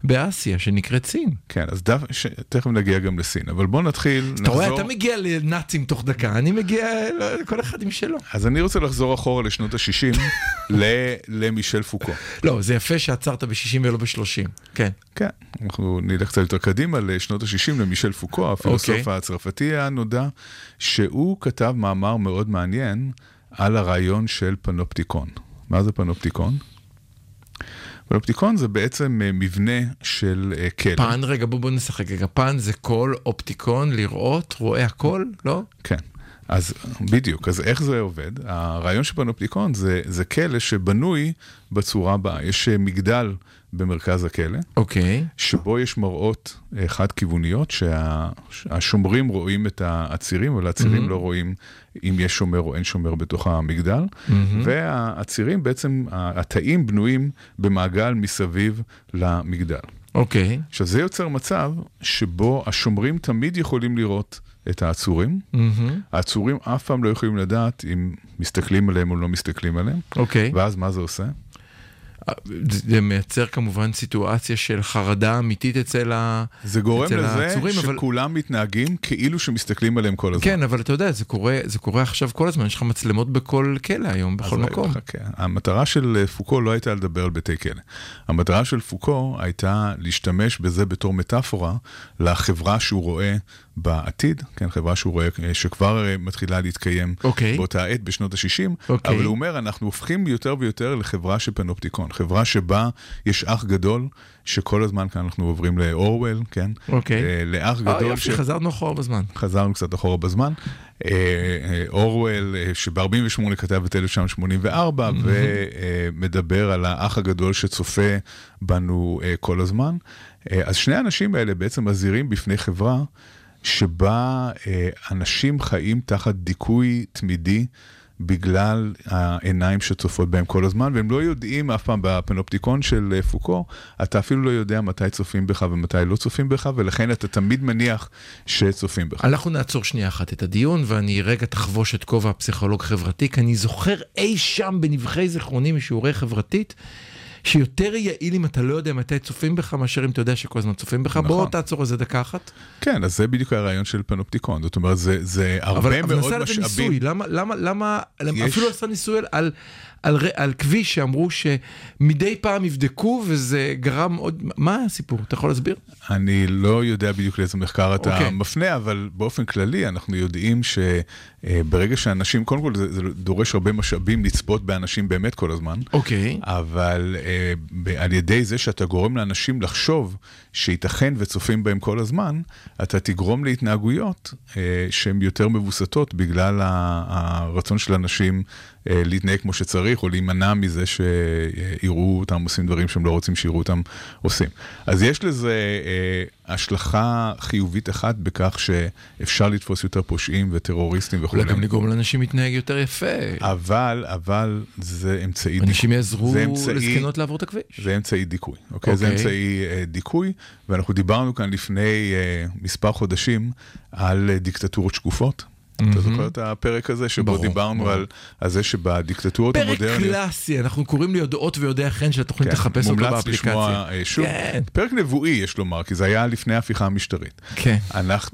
[SPEAKER 1] באסיה, שנקראת סין.
[SPEAKER 3] כן, אז דף... ש... תכף נגיע גם לסין, אבל בואו נתחיל,
[SPEAKER 1] אתה רואה, אתה מגיע לנאצים תוך דקה, אני מגיע, לא, כל אחד עם שלו.
[SPEAKER 3] אז אני רוצה לחזור אחורה לשנות ה-60, *laughs* ל... למישל פוקו.
[SPEAKER 1] לא, זה יפה שעצרת ב-60 ולא ב-30, כן.
[SPEAKER 3] כן, אנחנו נלך קצת יותר קדימה לשנות ה-60 למישל פוקו, הפילוסוף
[SPEAKER 1] אוקיי.
[SPEAKER 3] הצרפתי הנודע, שהוא כתב מאמר מאוד מעניין על הרעיון של פנופטיקון. מה זה פנופטיקון? פנופטיקון זה בעצם אה, מבנה של אה, כלא.
[SPEAKER 1] פן, רגע, בוא, בוא נשחק רגע. פן זה כל אופטיקון, לראות, רואה הכל, לא?
[SPEAKER 3] כן. אז בדיוק, אז איך זה עובד? הרעיון של פנופטיקון זה, זה כלא שבנוי בצורה הבאה. יש אה, מגדל במרכז הכלא,
[SPEAKER 1] אוקיי.
[SPEAKER 3] שבו יש מראות אה, חד-כיווניות, שהשומרים רואים את העצירים, אבל העצירים לא רואים אם יש שומר או אין שומר בתוך המגדל, והעצירים בעצם, התאים בנויים במעגל מסביב למגדל.
[SPEAKER 1] אוקיי.
[SPEAKER 3] עכשיו, זה יוצר מצב שבו השומרים תמיד יכולים לראות את העצורים.
[SPEAKER 1] מהמם.
[SPEAKER 3] העצורים אף פעם לא יכולים לדעת אם מסתכלים עליהם או לא מסתכלים עליהם.
[SPEAKER 1] אוקיי.
[SPEAKER 3] ואז מה זה עושה?
[SPEAKER 1] זה מייצר כמובן סיטואציה של חרדה אמיתית אצל ה...
[SPEAKER 3] זה גורם לזה
[SPEAKER 1] העצורים, אבל-
[SPEAKER 3] שכולם מתנהגים כאילו שמסתכלים עליהם כל הזמן.
[SPEAKER 1] כן, אבל אתה יודע, זה קורה, זה קורה עכשיו כל הזמן, יש לך מצלמות בכל כלא היום, בכל מקום.
[SPEAKER 3] חכה. המטרה של אה, פוקו לא הייתה לדבר על בתי כלא. המטרה של פוקו הייתה להשתמש בזה בתור מטאפורה לחברה שהוא רואה בעתיד, כן, חברה שהוא רואה אה, שכבר אה, מתחילה להתקיים
[SPEAKER 1] אוקיי.
[SPEAKER 3] באותה עת בשנות ה-60,
[SPEAKER 1] אוקיי.
[SPEAKER 3] אבל הוא אומר, אנחנו הופכים יותר ויותר לחברה של פנופטיקון, חברה שבה יש אח גדול, שכל הזמן כאן אנחנו עוברים לאורוול, כן?
[SPEAKER 1] אוקיי.
[SPEAKER 3] אה, לאח
[SPEAKER 1] אה,
[SPEAKER 3] גדול
[SPEAKER 1] יופי, חזרנו אחורה בזמן.
[SPEAKER 3] חזרנו קצת אחורה בזמן. אורוול, אה, שב-48 כתב את 1984, ומדבר על האח הגדול שצופה בנו כל הזמן. אז שני האנשים האלה בעצם מזהירים בפני חברה שבה אה, אנשים חיים תחת דיכוי תמידי בגלל העיניים שצופות בהם כל הזמן, והם לא יודעים אף פעם בפנופטיקון של אה, פוקו, אתה אפילו לא יודע מתי צופים בך ומתי לא צופים בך, ולכן אתה תמיד מניח שצופים בך.
[SPEAKER 1] אנחנו נעצור שנייה אחת את הדיון, ואני רגע תחבוש את כובע הפסיכולוג חברתי, כי אני זוכר אי שם בנבחי זיכרוני משיעורי חברתית. שיותר יעיל אם אתה לא יודע מתי צופים בך, מאשר אם אתה יודע שכל הזמן צופים בך. נכון. בוא תעצור איזה דקה אחת.
[SPEAKER 3] כן, אז זה בדיוק הרעיון של פנופטיקון. זאת אומרת, זה, זה הרבה
[SPEAKER 1] אבל,
[SPEAKER 3] מאוד
[SPEAKER 1] אבל משאבים. אבל ניסוי, למה, למה, למה, יש... אפילו עשה ניסוי על, על, על כביש שאמרו שמדי פעם יבדקו וזה גרם עוד, מה הסיפור? אתה יכול להסביר?
[SPEAKER 3] אני לא יודע בדיוק לאיזה מחקר אתה okay. אוקיי. מפנה, אבל באופן כללי אנחנו יודעים שברגע שאנשים, קודם כל זה, זה דורש הרבה משאבים לצפות באנשים באמת כל הזמן.
[SPEAKER 1] אוקיי. Okay.
[SPEAKER 3] אבל uh, על ידי זה שאתה גורם לאנשים לחשוב שייתכן וצופים בהם כל הזמן, אתה תגרום להתנהגויות uh, שהן יותר מבוסתות בגלל הרצון של אנשים להתנהג כמו שצריך, או להימנע מזה שיראו אותם עושים דברים שהם לא רוצים שיראו אותם עושים. אז יש לזה uh, השלכה חיובית אחת בכך שאפשר לתפוס יותר פושעים וטרוריסטים וכו'.
[SPEAKER 1] אולי גם לגרום לאנשים להתנהג יותר יפה.
[SPEAKER 3] אבל, אבל זה אמצעי דיכוי.
[SPEAKER 1] אנשים יעזרו לזקנות לעבור את הכביש.
[SPEAKER 3] זה אמצעי דיכוי, אוקיי? Okay. זה אוקיי. אמצעי uh, דיכוי. ואנחנו דיברנו כאן לפני uh, מספר חודשים על uh, דיקטטורות שקופות. אתה זוכר את הפרק הזה שבו דיברנו על זה שבדיקטטורות המודרניות...
[SPEAKER 1] פרק קלאסי, אנחנו קוראים לי יודעות ויודעי חן של התוכנית לחפש אותו באפליקציה.
[SPEAKER 3] מומלץ לשמוע שוב.
[SPEAKER 1] כן.
[SPEAKER 3] פרק נבואי יש לומר, כי זה היה לפני ההפיכה המשטרית.
[SPEAKER 1] כן.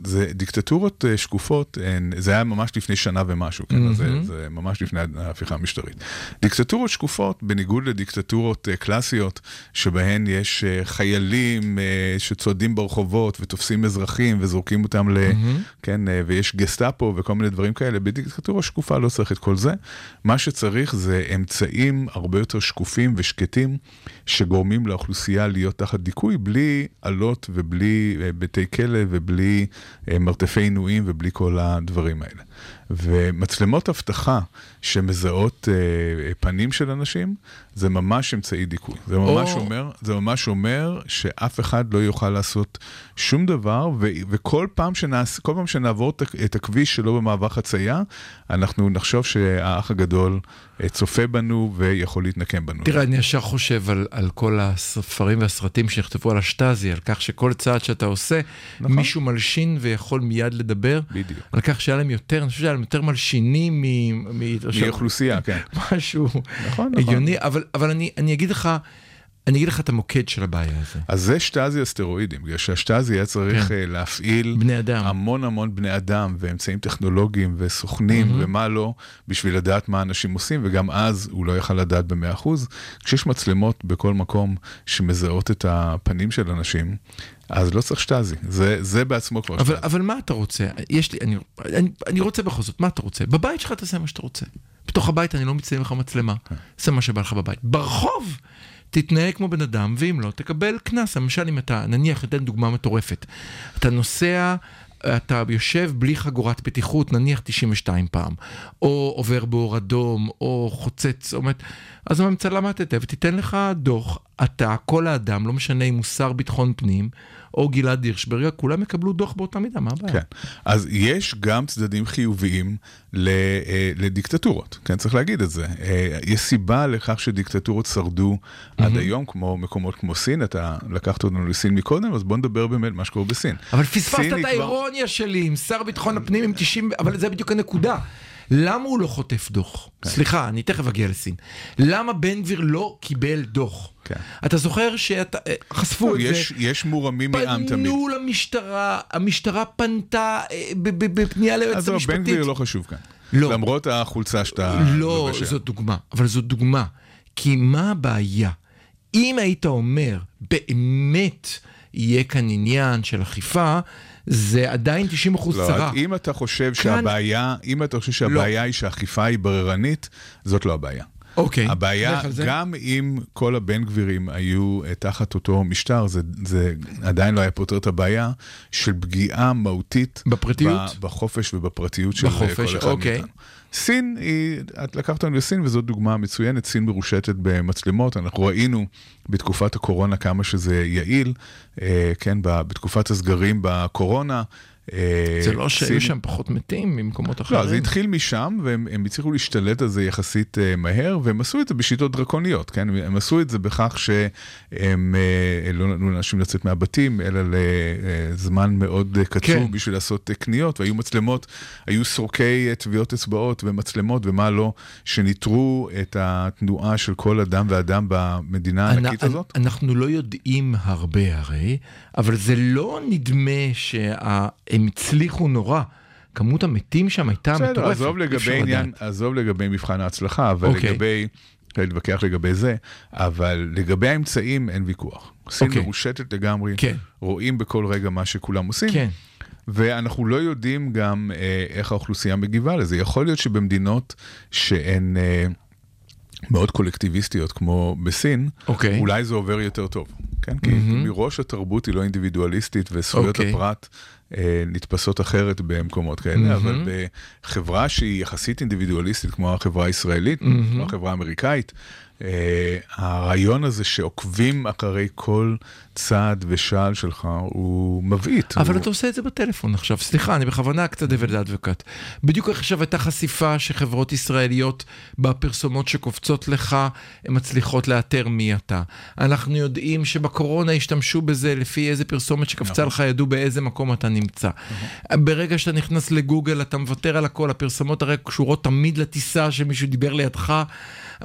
[SPEAKER 3] זה דיקטטורות שקופות, זה היה ממש לפני שנה ומשהו, כן? זה ממש לפני ההפיכה המשטרית. דיקטטורות שקופות, בניגוד לדיקטטורות קלאסיות, שבהן יש חיילים שצועדים ברחובות ותופסים אזרחים וזורקים אותם ל... כן, ויש גסטאפו וכל... כל מיני דברים כאלה. בדיקטטורה שקופה לא צריך את כל זה. מה שצריך זה אמצעים הרבה יותר שקופים ושקטים, שגורמים לאוכלוסייה להיות תחת דיכוי, בלי עלות ובלי אה, בתי כלא ובלי אה, מרתפי עינויים ובלי כל הדברים האלה. ומצלמות אבטחה שמזהות אה, פנים של אנשים, זה ממש אמצעי דיכוי. זה ממש, או... אומר, זה ממש אומר שאף אחד לא יוכל לעשות שום דבר, ו- וכל פעם, שנעש, פעם שנעבור את הכביש שלא במעבר חצייה, אנחנו נחשוב שהאח הגדול אה, צופה בנו ויכול להתנקם בנו.
[SPEAKER 1] תראה, אני ישר חושב על, על כל הספרים והסרטים שנכתבו על השטאזי, על כך שכל צעד שאתה עושה, נכון. מישהו מלשין ויכול מיד לדבר.
[SPEAKER 3] בדיוק.
[SPEAKER 1] על כך שהיה להם יותר, אני חושב שהיה להם יותר מלשינים מ...
[SPEAKER 3] מאוכלוסייה, כן. *laughs*
[SPEAKER 1] משהו
[SPEAKER 3] נכון,
[SPEAKER 1] הגיוני, נכון. אבל, אבל אני, אני אגיד לך... אני אגיד לך את המוקד של הבעיה הזו.
[SPEAKER 3] אז זה שטאזי הסטרואידים, בגלל שהשטאזי היה צריך כן. להפעיל
[SPEAKER 1] בני אדם.
[SPEAKER 3] המון המון בני אדם ואמצעים טכנולוגיים וסוכנים mm-hmm. ומה לא, בשביל לדעת מה אנשים עושים, וגם אז הוא לא יכל לדעת במאה אחוז. כשיש מצלמות בכל מקום שמזהות את הפנים של אנשים, אז לא צריך שטאזי, זה, זה בעצמו כבר
[SPEAKER 1] אבל, שטאזי. אבל מה אתה רוצה? יש לי, אני, אני, אני רוצה בכל זאת, מה אתה רוצה? בבית שלך תעשה מה שאתה רוצה. בתוך הבית אני לא מצלם לך מצלמה, כן. מה שבא לך בבית. ברחוב! תתנהג כמו בן אדם, ואם לא, תקבל קנס. למשל, אם אתה, נניח, ניתן דוגמה מטורפת. אתה נוסע, אתה יושב בלי חגורת בטיחות, נניח 92 פעם, או עובר באור אדום, או חוצץ, או... אז הממשלה תתן ותיתן לך דוח, אתה, כל האדם, לא משנה אם הוא שר ביטחון פנים, או גלעד הירשברגר, כולם יקבלו דוח באותה מידה, מה הבעיה?
[SPEAKER 3] כן, אז יש גם צדדים חיוביים אה, לדיקטטורות, כן, צריך להגיד את זה. אה, יש סיבה לכך שדיקטטורות שרדו. עד היום, כמו מקומות כמו סין, אתה לקחת אותנו לסין מקודם, אז בוא נדבר באמת מה שקורה בסין.
[SPEAKER 1] אבל פספסת את האירוניה. שלי עם שר ביטחון הפנים עם 90, אבל זה בדיוק הנקודה. למה הוא לא חוטף דוח? כן. סליחה, אני תכף אגיע לסין. למה בן גביר לא קיבל דוח? כן. אתה זוכר שחשפו
[SPEAKER 3] לא,
[SPEAKER 1] את
[SPEAKER 3] יש, זה? יש מורמים מעם תמיד.
[SPEAKER 1] פנו למשטרה, המשטרה פנתה אה, בפנייה ליועצת המשפטית.
[SPEAKER 3] אז בן גביר לא חשוב כאן.
[SPEAKER 1] לא.
[SPEAKER 3] למרות החולצה שאתה...
[SPEAKER 1] לא, זאת דוגמה, אבל זאת דוגמה. כי מה הבעיה? אם היית אומר, באמת יהיה כאן עניין של אכיפה, זה עדיין 90 אחוז
[SPEAKER 3] לא,
[SPEAKER 1] צרה.
[SPEAKER 3] אם אתה חושב כאן... שהבעיה, אם אתה חושב שהבעיה לא. היא שהאכיפה היא בררנית, זאת לא הבעיה.
[SPEAKER 1] אוקיי.
[SPEAKER 3] הבעיה, גם אם כל הבן גבירים היו אה, תחת אותו משטר, זה, זה עדיין לא היה פותר את הבעיה של פגיעה מהותית.
[SPEAKER 1] בפרטיות?
[SPEAKER 3] בחופש ובפרטיות של
[SPEAKER 1] בחופש,
[SPEAKER 3] כל אחד
[SPEAKER 1] אוקיי.
[SPEAKER 3] מאיתנו. סין היא, את לקחת אותנו לסין וזאת דוגמה מצוינת, סין מרושתת במצלמות, אנחנו ראינו בתקופת הקורונה כמה שזה יעיל, אה, כן, בתקופת הסגרים בקורונה,
[SPEAKER 1] זה לא שהיו שם פחות מתים ממקומות אחרים?
[SPEAKER 3] לא, זה התחיל משם, והם הם הצליחו להשתלט על זה יחסית אה, מהר, והם עשו את זה בשיטות דרקוניות, כן? הם עשו את זה בכך שהם אה, לא נתנו לאנשים לצאת מהבתים, אלא לזמן מאוד אה, קצוב
[SPEAKER 1] כן.
[SPEAKER 3] בשביל לעשות אה, קניות, והיו מצלמות, היו סורקי אה, טביעות אצבעות ומצלמות ומה לא, שניטרו את התנועה של כל אדם ואדם במדינה הענקית הזאת.
[SPEAKER 1] אנחנו לא יודעים הרבה הרי, אבל זה לא נדמה שהם הצליחו נורא. כמות המתים שם הייתה מטורפת.
[SPEAKER 3] בסדר, עזוב לגבי עניין. עזוב לגבי מבחן ההצלחה, אבל
[SPEAKER 1] אוקיי.
[SPEAKER 3] לגבי, להתווכח לגבי זה, אבל לגבי האמצעים אין ויכוח. סין
[SPEAKER 1] אוקיי.
[SPEAKER 3] מרושתת לגמרי,
[SPEAKER 1] כן.
[SPEAKER 3] רואים בכל רגע מה שכולם עושים.
[SPEAKER 1] כן.
[SPEAKER 3] ואנחנו לא יודעים גם אה, איך האוכלוסייה מגיבה לזה. יכול להיות שבמדינות שהן אה, מאוד קולקטיביסטיות, כמו בסין,
[SPEAKER 1] אוקיי.
[SPEAKER 3] אולי זה עובר יותר טוב. כן? כי
[SPEAKER 1] מהמם.
[SPEAKER 3] מראש התרבות היא לא אינדיבידואליסטית, וזכויות
[SPEAKER 1] אוקיי.
[SPEAKER 3] הפרט נתפסות אחרת במקומות כאלה,
[SPEAKER 1] מהמם.
[SPEAKER 3] אבל בחברה שהיא יחסית אינדיבידואליסטית, כמו החברה הישראלית,
[SPEAKER 1] מהמם.
[SPEAKER 3] כמו החברה האמריקאית, אה, הרעיון הזה שעוקבים אחרי כל צעד ושעל שלך הוא מבעית.
[SPEAKER 1] אבל
[SPEAKER 3] הוא...
[SPEAKER 1] אתה עושה את זה בטלפון עכשיו, סליחה, אני בכוונה קצת דבל אדבוקט. בדיוק עכשיו הייתה חשיפה שחברות ישראליות בפרסומות שקופצות לך, הן מצליחות לאתר מי אתה. אנחנו יודעים שבקורונה השתמשו בזה לפי איזה פרסומת שקפצה
[SPEAKER 3] נכון.
[SPEAKER 1] לך, ידעו באיזה מקום אתה נמצא. ברגע שאתה נכנס לגוגל, אתה מוותר על הכל, הפרסומות הרי קשורות תמיד לטיסה שמישהו דיבר לידך.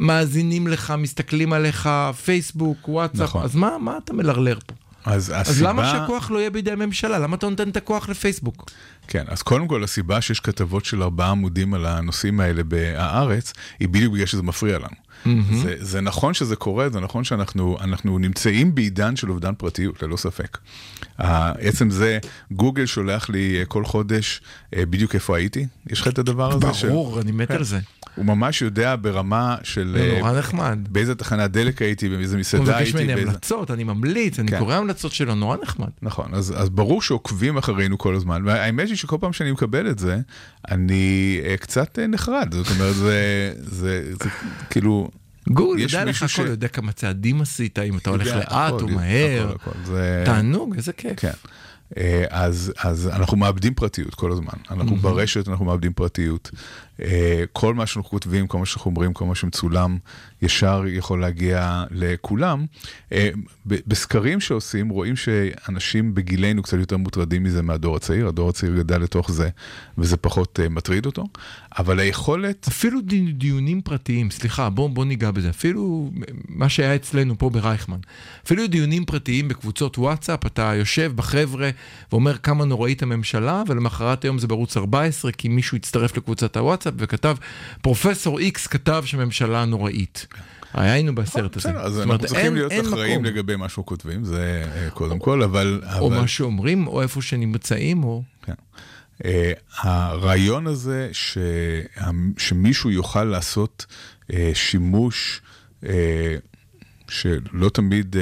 [SPEAKER 1] מאזינים לך, מסתכלים עליך, פייסבוק, וואטסאפ,
[SPEAKER 3] נכון.
[SPEAKER 1] אז מה, מה אתה מלרלר
[SPEAKER 3] אז
[SPEAKER 1] אז
[SPEAKER 3] הסיבה...
[SPEAKER 1] למה שהכוח לא יהיה בידי הממשלה? למה אתה נותן את הכוח לפייסבוק?
[SPEAKER 3] כן, אז קודם כל הסיבה שיש כתבות של ארבעה עמודים על הנושאים האלה בהארץ, היא בדיוק בגלל שזה מפריע לנו. זה, זה נכון שזה קורה, זה נכון שאנחנו אנחנו נמצאים בעידן של אובדן פרטיות, ללא ספק. עצם זה, גוגל שולח לי אה, כל חודש אה, בדיוק איפה הייתי, יש לך את הדבר הזה?
[SPEAKER 1] ברור, אני מת
[SPEAKER 3] כן.
[SPEAKER 1] על זה.
[SPEAKER 3] הוא ממש יודע ברמה של...
[SPEAKER 1] זה
[SPEAKER 3] אה,
[SPEAKER 1] נורא נחמד.
[SPEAKER 3] באיזה תחנת דלק הייתי, באיזה
[SPEAKER 1] הוא
[SPEAKER 3] מסעדה
[SPEAKER 1] מבקש
[SPEAKER 3] הייתי.
[SPEAKER 1] ממני
[SPEAKER 3] באיזה...
[SPEAKER 1] המלצות, אני ממליץ, אני
[SPEAKER 3] כן.
[SPEAKER 1] קורא המלצות שלו, נורא נחמד.
[SPEAKER 3] נכון, אז, ברור שעוקבים אחרינו כל הזמן, והאמת היא שכל פעם שאני מקבל את זה, אני אה, קצת אה, נחרד, זאת אומרת, זה, כאילו...
[SPEAKER 1] גוגל
[SPEAKER 3] יש
[SPEAKER 1] יודע לך הכל,
[SPEAKER 3] ש-
[SPEAKER 1] יודע כמה צעדים עשית, אם אתה הולך לאט או מהר. תענוג, איזה כיף.
[SPEAKER 3] כן. אז, אז אנחנו מאבדים פרטיות כל הזמן. אנחנו ברשת, אנחנו מאבדים פרטיות. אה, כל מה שאנחנו כותבים, כל מה שאנחנו אומרים, כל מה שמצולם, ישר יכול להגיע לכולם. אה, בסקרים שעושים, רואים שאנשים בגילנו קצת יותר מוטרדים מזה מהדור הצעיר. הדור הצעיר גדל לתוך זה, וזה פחות אה, מטריד אותו. אבל היכולת...
[SPEAKER 1] אפילו די- דיונים פרטיים, סליחה, בוא, בוא ניגע בזה, אפילו מה שהיה אצלנו פה ברייכמן, אפילו דיונים פרטיים בקבוצות וואטסאפ, אתה יושב בחבר'ה ואומר כמה נוראית הממשלה, ולמחרת היום זה בערוץ 14, כי מישהו הצטרף לקבוצת הוואטסאפ וכתב, פרופסור איקס כתב שממשלה נוראית. היינו בסרט הזה.
[SPEAKER 3] בסדר, אז אנחנו צריכים להיות אחראים. לגבי מה שאנחנו כותבים, זה אה, קודם כל, אבל...
[SPEAKER 1] או. מה שאומרים, או איפה שנמצאים, או...
[SPEAKER 3] כן. Uh, הרעיון הזה שמישהו יוכל לעשות שימוש שלא תמיד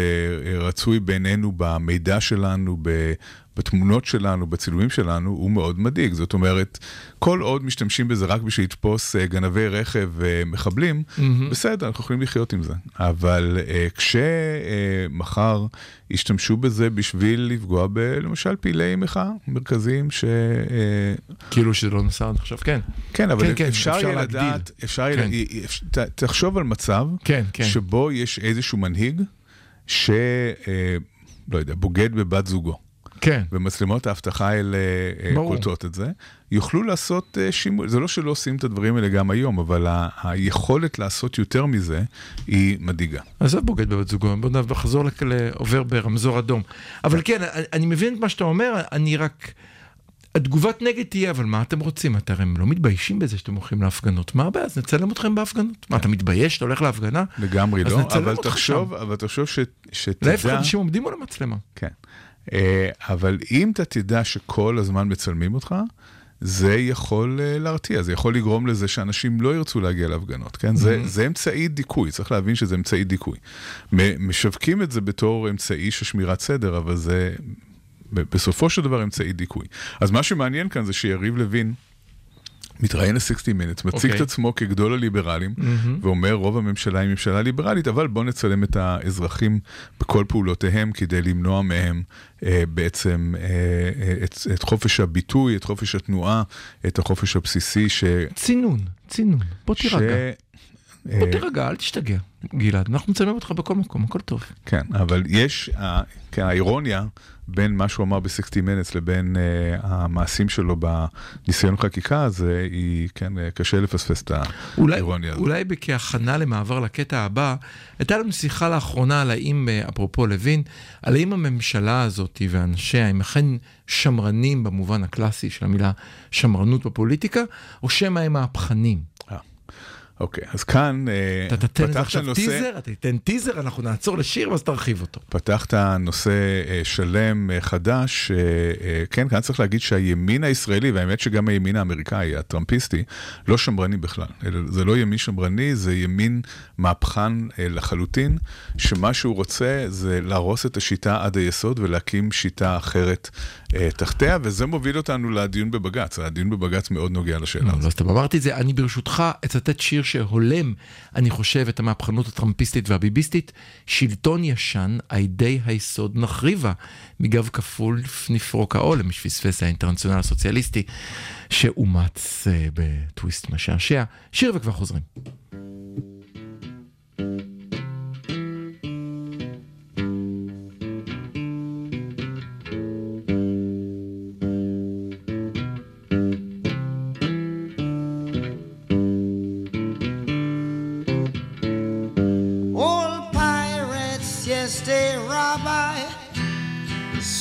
[SPEAKER 3] רצוי בינינו במידע שלנו, בתמונות שלנו, בצילומים שלנו, הוא מאוד מדאיג. זאת אומרת, כל עוד משתמשים בזה רק בשביל לתפוס uh, גנבי רכב ומחבלים,
[SPEAKER 1] Mm-hmm.
[SPEAKER 3] בסדר, אנחנו יכולים לחיות עם זה. אבל uh, כשמחר ישתמשו בזה בשביל לפגוע ב... למשל פעילי מחאה מרכזיים ש... אה,
[SPEAKER 1] כאילו שזה לא נסע עד עכשיו, כן.
[SPEAKER 3] כן, אבל
[SPEAKER 1] כן, כן,
[SPEAKER 3] אפשר
[SPEAKER 1] אפשר
[SPEAKER 3] יהיה
[SPEAKER 1] להגדיל.
[SPEAKER 3] לדעת, אפשר יהיה...
[SPEAKER 1] כן.
[SPEAKER 3] ת- תחשוב על מצב
[SPEAKER 1] כן, כן.
[SPEAKER 3] שבו יש איזשהו מנהיג ש... אה, לא יודע, בוגד בבת זוגו.
[SPEAKER 1] כן.
[SPEAKER 3] ומצלמות האבטחה האלה אה. קולטות את זה, יוכלו לעשות אה, שימוש, זה לא שלא עושים את הדברים האלה גם היום, אבל ה- היכולת לעשות יותר מזה היא מדאיגה.
[SPEAKER 1] עזוב בוגד בבת זוגו, בוא נחזור לעובר ברמזור אדום. אבל כן, אני- אני מבין את מה שאתה אומר, אני רק... התגובת נגד תהיה, אבל מה אתם רוצים? אתם הרי לא מתביישים בזה שאתם הולכים להפגנות. מה הבעיה? אז נצלם אתכם בהפגנות. מה, אתה מתבייש? אתה הולך להפגנה?
[SPEAKER 3] לגמרי לא, אבל תחשוב, אבל תחשוב ש- שתדע...
[SPEAKER 1] להפך, אנשים עומדים מול המצלמה.
[SPEAKER 3] כן. אה, אבל אם אתה תדע שכל הזמן מצלמים אותך, זה יכול אה, להרתיע, זה יכול לגרום לזה שאנשים לא ירצו להגיע להפגנות, כן? זה, זה אמצעי דיכוי, צריך להבין שזה אמצעי דיכוי. משווקים את זה בתור אמצעי של שמירת סדר, אבל זה בסופו של דבר אמצעי דיכוי. אז מה שמעניין כאן זה שיריב לוין מתראיין ל-60 Minutes, מציג
[SPEAKER 1] אוקיי.
[SPEAKER 3] את עצמו כגדול הליברלים,
[SPEAKER 1] מהמם.
[SPEAKER 3] ואומר רוב הממשלה היא ממשלה ליברלית, אבל בואו נצלם את האזרחים בכל פעולותיהם כדי למנוע מהם אה, בעצם אה, אה, את, את חופש הביטוי, את חופש התנועה, את החופש הבסיסי ש...
[SPEAKER 1] צינון, צינון. בוא תירגע.
[SPEAKER 3] אה,
[SPEAKER 1] בוא תירגע, אל תשתגע, גלעד. אנחנו מצלמים אותך בכל מקום, הכל טוב.
[SPEAKER 3] כן, אבל יש, אה, כן, האירוניה בין מה שהוא אמר ב-60 Minutes לבין אה, המעשים שלו בניסיון חקיקה הזה, היא, כן, אה, קשה לפספס את האירוניה הזאת.
[SPEAKER 1] אולי כהכנה למעבר לקטע הבא, הייתה לנו שיחה לאחרונה על האם, אה, אפרופו לוין, על האם הממשלה הזאת ואנשיה הם אכן שמרנים במובן הקלאסי של המילה שמרנות בפוליטיקה, או שמא הם מהפכנים.
[SPEAKER 3] אוקיי, אז כאן אה,
[SPEAKER 1] אתה תתן
[SPEAKER 3] פתחת
[SPEAKER 1] עכשיו
[SPEAKER 3] נושא,
[SPEAKER 1] טיזר, אתה תיתן טיזר, אנחנו נעצור לשיר ואז תרחיב אותו.
[SPEAKER 3] פתחת נושא אה, שלם אה, חדש, כן, כאן צריך להגיד שהימין הישראלי, והאמת שגם הימין האמריקאי, הטראמפיסטי, לא שמרני בכלל. זה לא ימין שמרני, זה ימין מהפכן לחלוטין, שמה שהוא רוצה זה להרוס את השיטה עד היסוד ולהקים שיטה אחרת תחתיה, וזה מוביל אותנו לדיון בבג"ץ. הדיון בבג"ץ מאוד נוגע לשאלה הזאת.
[SPEAKER 1] לא סתם אמרתי את זה, אני ברשותך אצטט שיר שהולם, אני חושב, את המהפכנות הטראמפיסטית והביביסטית, שלטון ישן, עידי היסוד נחריבה, מגב כפול נפרוק העול, למי שפספס האינטרנציונל הסוציאליסטי, שאומץ uh, בטוויסט משעשע. שיר וכבר חוזרים.
[SPEAKER 6] Old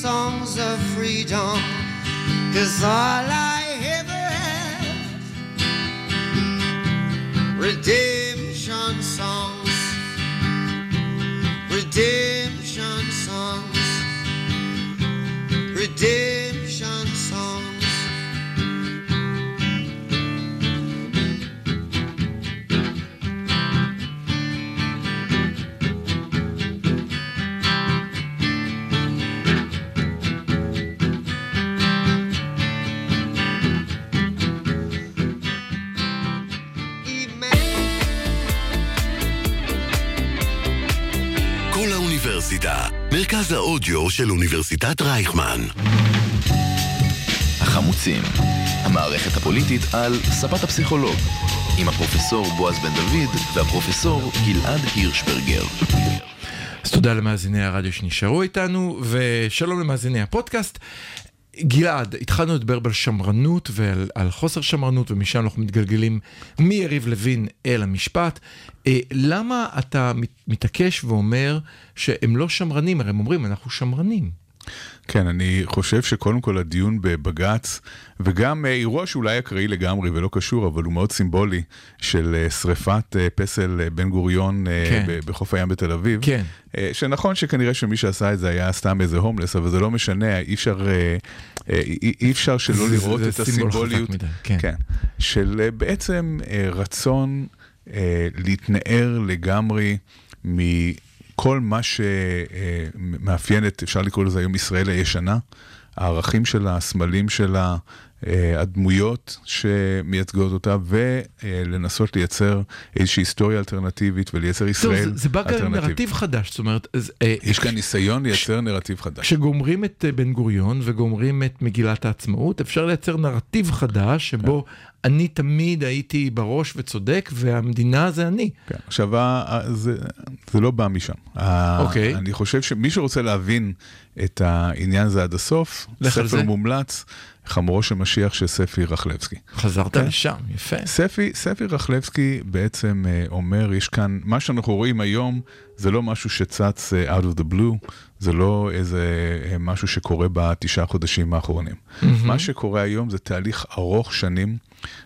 [SPEAKER 6] songs of freedom? Cause all I ever have, redemption songs, redemption songs, redemption
[SPEAKER 5] מרכז האודיו של אוניברסיטת רייכמן.
[SPEAKER 2] החמוצים, המערכת הפוליטית על ספת הפסיכולוג, עם הפרופסור בועז בן דוד והפרופסור גלעד הירשברגר.
[SPEAKER 1] אז תודה למאזיני הרדיו שנשארו איתנו, ושלום למאזיני הפודקאסט. גלעד, התחלנו לדבר על שמרנות ועל על חוסר שמרנות, ומשם אנחנו מתגלגלים מיריב לוין אל המשפט. אה, למה אתה מת- מתעקש ואומר שהם לא שמרנים? הרי הם אומרים, אנחנו שמרנים.
[SPEAKER 3] כן, אני חושב שקודם כל הדיון בבג"ץ, וגם אה, אירוע שאולי אקראי לגמרי ולא קשור, אבל הוא מאוד סימבולי, של אה, שריפת אה, פסל בן גוריון
[SPEAKER 1] כן.
[SPEAKER 3] בחוף הים בתל אביב.
[SPEAKER 1] כן.
[SPEAKER 3] שנכון שכנראה שמי שעשה את זה היה סתם איזה הומלס, אבל זה לא משנה, אי אפשר, אי, אפשר שלא
[SPEAKER 1] זה-
[SPEAKER 3] לראות
[SPEAKER 1] זה
[SPEAKER 3] את הסימבוליות.
[SPEAKER 1] מדי, כן.
[SPEAKER 3] כן. של בעצם רצון להתנער לגמרי מכל מה שמאפיין את, אפשר לקרוא לזה היום ישראל הישנה, הערכים שלה, הסמלים שלה, אה, הדמויות שמייצגות אותה, ולנסות לייצר איזושהי היסטוריה אלטרנטיבית ולייצר ישראל
[SPEAKER 1] זה- זה בא גם
[SPEAKER 3] אלטרנטיבית.
[SPEAKER 1] נרטיב חדש, זאת אומרת, אז, אה,
[SPEAKER 3] יש כאן ניסיון לייצר נרטיב חדש.
[SPEAKER 1] כשגומרים את אה, בן גוריון וגומרים את מגילת העצמאות, אפשר לייצר נרטיב חדש שבו אני תמיד הייתי בראש וצודק והמדינה זה אני.
[SPEAKER 3] כן, עכשיו, זה, זה לא בא משם.
[SPEAKER 1] אוקיי.
[SPEAKER 3] אני חושב שמי שרוצה להבין את העניין הזה עד הסוף, ספר
[SPEAKER 1] זה.
[SPEAKER 3] מומלץ, חמורו של משיח של ספי רחלבסקי.
[SPEAKER 1] חזרת
[SPEAKER 3] כן.
[SPEAKER 1] לשם, יפה.
[SPEAKER 3] ספי, ספי רחלבסקי בעצם אה, אומר, יש כאן, מה שאנחנו רואים היום, זה לא משהו שצץ אה, out of the blue, זה לא איזה אה, משהו שקורה בתשעה חודשים האחרונים. מה שקורה היום זה תהליך ארוך שנים,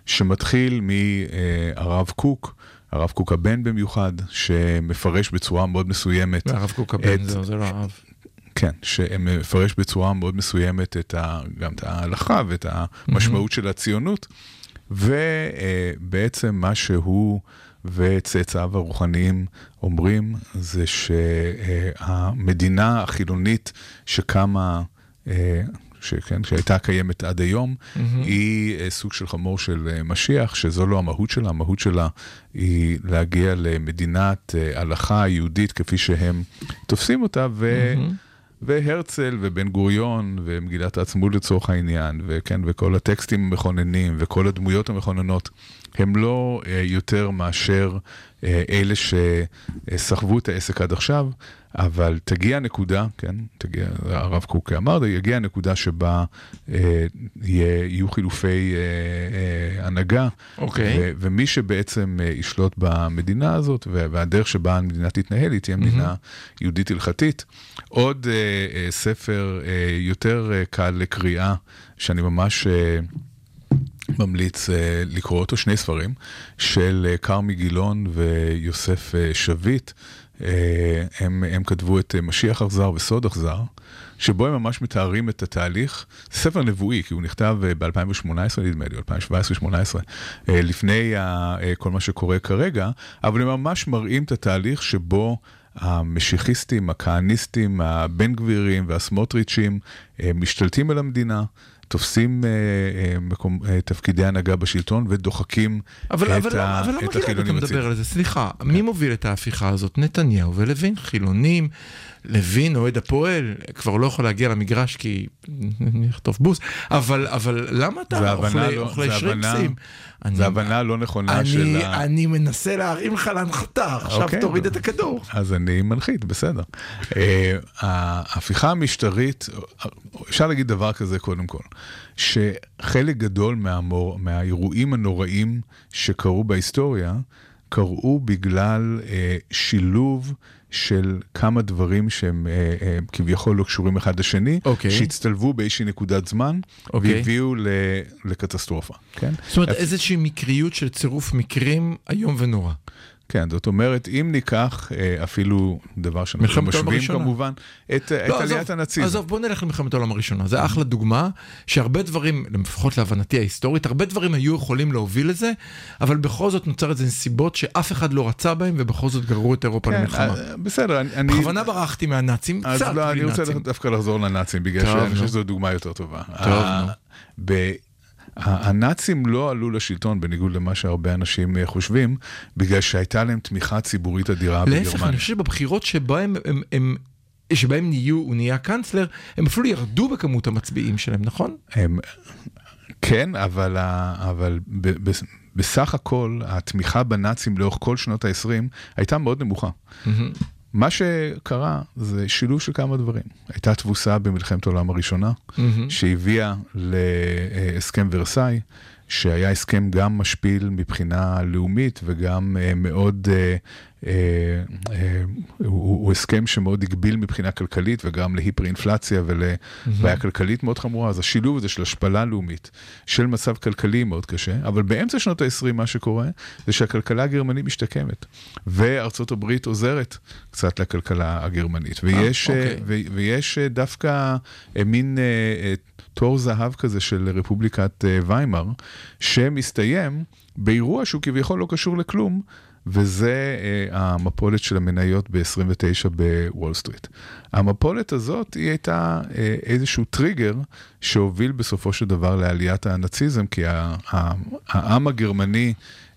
[SPEAKER 3] שמתחיל מהרב קוק, הרב קוק הבן במיוחד, שמפרש בצורה מאוד מסוימת.
[SPEAKER 1] והרב קוק הבן
[SPEAKER 3] את-
[SPEAKER 1] זה זה לא הרב.
[SPEAKER 3] כן, שמפרש בצורה מאוד מסוימת את ה, גם את ההלכה ואת המשמעות של הציונות, ובעצם מה שהוא וצאצאיו הרוחניים אומרים זה שהמדינה החילונית שקמה, אה, שכן, שהייתה קיימת עד היום, היא אה, סוג של חמור של אה, משיח, שזו לא המהות שלה, המהות שלה היא להגיע למדינת אה, הלכה יהודית כפי שהם תופסים אותה, ו... והרצל ובן גוריון ומגילת העצמאות לצורך העניין, וכן, וכל הטקסטים המכוננים וכל הדמויות המכוננות, הם לא יותר מאשר אלה שסחבו את העסק עד עכשיו, אבל תגיע נקודה, כן, תגיע, הרב קוק אמר, יגיע נקודה שבה אה, יהיו חילופי אה, אה, הנהגה,
[SPEAKER 1] אוקיי.
[SPEAKER 3] ו- ומי שבעצם אה, ישלוט במדינה הזאת, וה- והדרך שבה המדינה תתנהל, היא תהיה מדינה יהודית הלכתית. עוד אה, אה, ספר אה, יותר אה, קל לקריאה, שאני ממש אה, ממליץ אה, לקרוא אותו, שני ספרים, של אה, כרמי גילון ויוסף אה, שביט. אה, הם, הם כתבו את אה, משיח אכזר וסוד אכזר, שבו הם ממש מתארים את התהליך. ספר נבואי, כי הוא נכתב ב-2018 נדמה לי, 2017-2018, אה, לפני כל מה שקורה כרגע, אבל הם ממש מראים את התהליך שבו המשיחיסטים, הכהניסטים, הבן גבירים והסמוטריצ'ים משתלטים על המדינה. תופסים אה, אה, מקום, אה, תפקידי הנהגה בשלטון ודוחקים
[SPEAKER 1] אבל,
[SPEAKER 3] את,
[SPEAKER 1] אבל,
[SPEAKER 3] ה,
[SPEAKER 1] אבל למה
[SPEAKER 3] את
[SPEAKER 1] גלעד אתה
[SPEAKER 3] החילונים
[SPEAKER 1] מדבר
[SPEAKER 3] הצידה.
[SPEAKER 1] על זה? סליחה, מי מוביל את ההפיכה הזאת? נתניהו ולוין, חילונים, לוין, אוהד הפועל, כבר לא יכול להגיע למגרש כי נכתוב בוס, אבל, אבל למה
[SPEAKER 3] זה
[SPEAKER 1] אתה אוכלי,
[SPEAKER 3] לא-
[SPEAKER 1] אוכלי
[SPEAKER 3] זה
[SPEAKER 1] שרימפסים? אני-
[SPEAKER 3] זו הבנה לא נכונה
[SPEAKER 1] אני,
[SPEAKER 3] של ה...
[SPEAKER 1] אני מנסה להרים לך להנחתה, עכשיו
[SPEAKER 3] אוקיי.
[SPEAKER 1] תוריד את הכדור.
[SPEAKER 3] אז אני מנחית, בסדר. אה, ההפיכה המשטרית, אפשר להגיד דבר כזה קודם כל, שחלק גדול מהמור, מהאירועים הנוראים שקרו בהיסטוריה, קרו בגלל אה, שילוב של כמה דברים שהם אה, אה, כביכול לא קשורים אחד לשני,
[SPEAKER 1] אוקיי.
[SPEAKER 3] שהצטלבו באיזושהי נקודת זמן,
[SPEAKER 1] אוקיי.
[SPEAKER 3] והביאו ל, לקטסטרופה, כן?
[SPEAKER 1] זאת אומרת, איזושהי מקריות של צירוף מקרים איום ונורא.
[SPEAKER 3] כן, זאת אומרת, אם ניקח אה, אפילו דבר שאנחנו משווים. כמובן, את, אה, את
[SPEAKER 1] לא,
[SPEAKER 3] עליית
[SPEAKER 1] עזוב,
[SPEAKER 3] הנאציזם.
[SPEAKER 1] עזוב, בוא נלך למלחמת העולם הראשונה. זה אחלה דוגמה, שהרבה דברים, לפחות להבנתי ההיסטורית, הרבה דברים היו יכולים להוביל לזה, אבל בכל זאת נוצר איזה נסיבות שאף אחד לא רצה בהם, ובכל זאת גררו את אירופה
[SPEAKER 3] כן,
[SPEAKER 1] למלחמה.
[SPEAKER 3] אה, בסדר, אני... אני-
[SPEAKER 1] בכוונה ברחתי מהנאצים,
[SPEAKER 3] אז
[SPEAKER 1] קצת
[SPEAKER 3] לא, אני רוצה. דווקא לחזור לנאצים, בגלל שאני חושב. שזו דוגמה יותר טובה.
[SPEAKER 1] טוב, נו.
[SPEAKER 3] הנאצים לא עלו לשלטון, בניגוד למה שהרבה אנשים אה, חושבים, בגלל שהייתה להם תמיכה ציבורית אדירה
[SPEAKER 1] להפך,
[SPEAKER 3] בגרמניה.
[SPEAKER 1] אני חושב שבבחירות שבהם הם... הם שבהם נהיו, הוא נהיה קאנצלר, הם אפילו ירדו בכמות המצביעים שלהם, נכון?
[SPEAKER 3] הם, כן, אבל, אבל ב, ב, בסך הכל התמיכה בנאצים לאורך כל שנות ה-20 הייתה מאוד נמוכה. מה שקרה זה שילוב של כמה דברים. הייתה תבוסה במלחמת העולם הראשונה, שהביאה להסכם ורסאי, שהיה הסכם גם משפיל מבחינה לאומית וגם אה, מאוד, אה, הוא, הוא הסכם שמאוד הגביל מבחינה כלכלית וגם להיפר-אינפלציה ולבעיה כלכלית מאוד חמורה, אז השילוב הזה של השפלה לאומית, של מצב כלכלי מאוד קשה, אבל באמצע שנות ה-20 מה שקורה זה שהכלכלה הגרמנית משתקמת, וארצות הברית עוזרת קצת לכלכלה הגרמנית, ויש,
[SPEAKER 1] אה,
[SPEAKER 3] אה,
[SPEAKER 1] אוקיי.
[SPEAKER 3] ו- ויש אה, דווקא אה, מין אה, אה, תור זהב כזה של רפובליקת אה, ויימאר, שמסתיים באירוע שהוא כביכול לא קשור לכלום, וזה אה, המפולת של המניות ב-29 בוול סטריט. המפולת הזאת היא הייתה אה, איזשהו טריגר שהוביל בסופו של דבר לעליית הנאציזם, כי העם הגרמני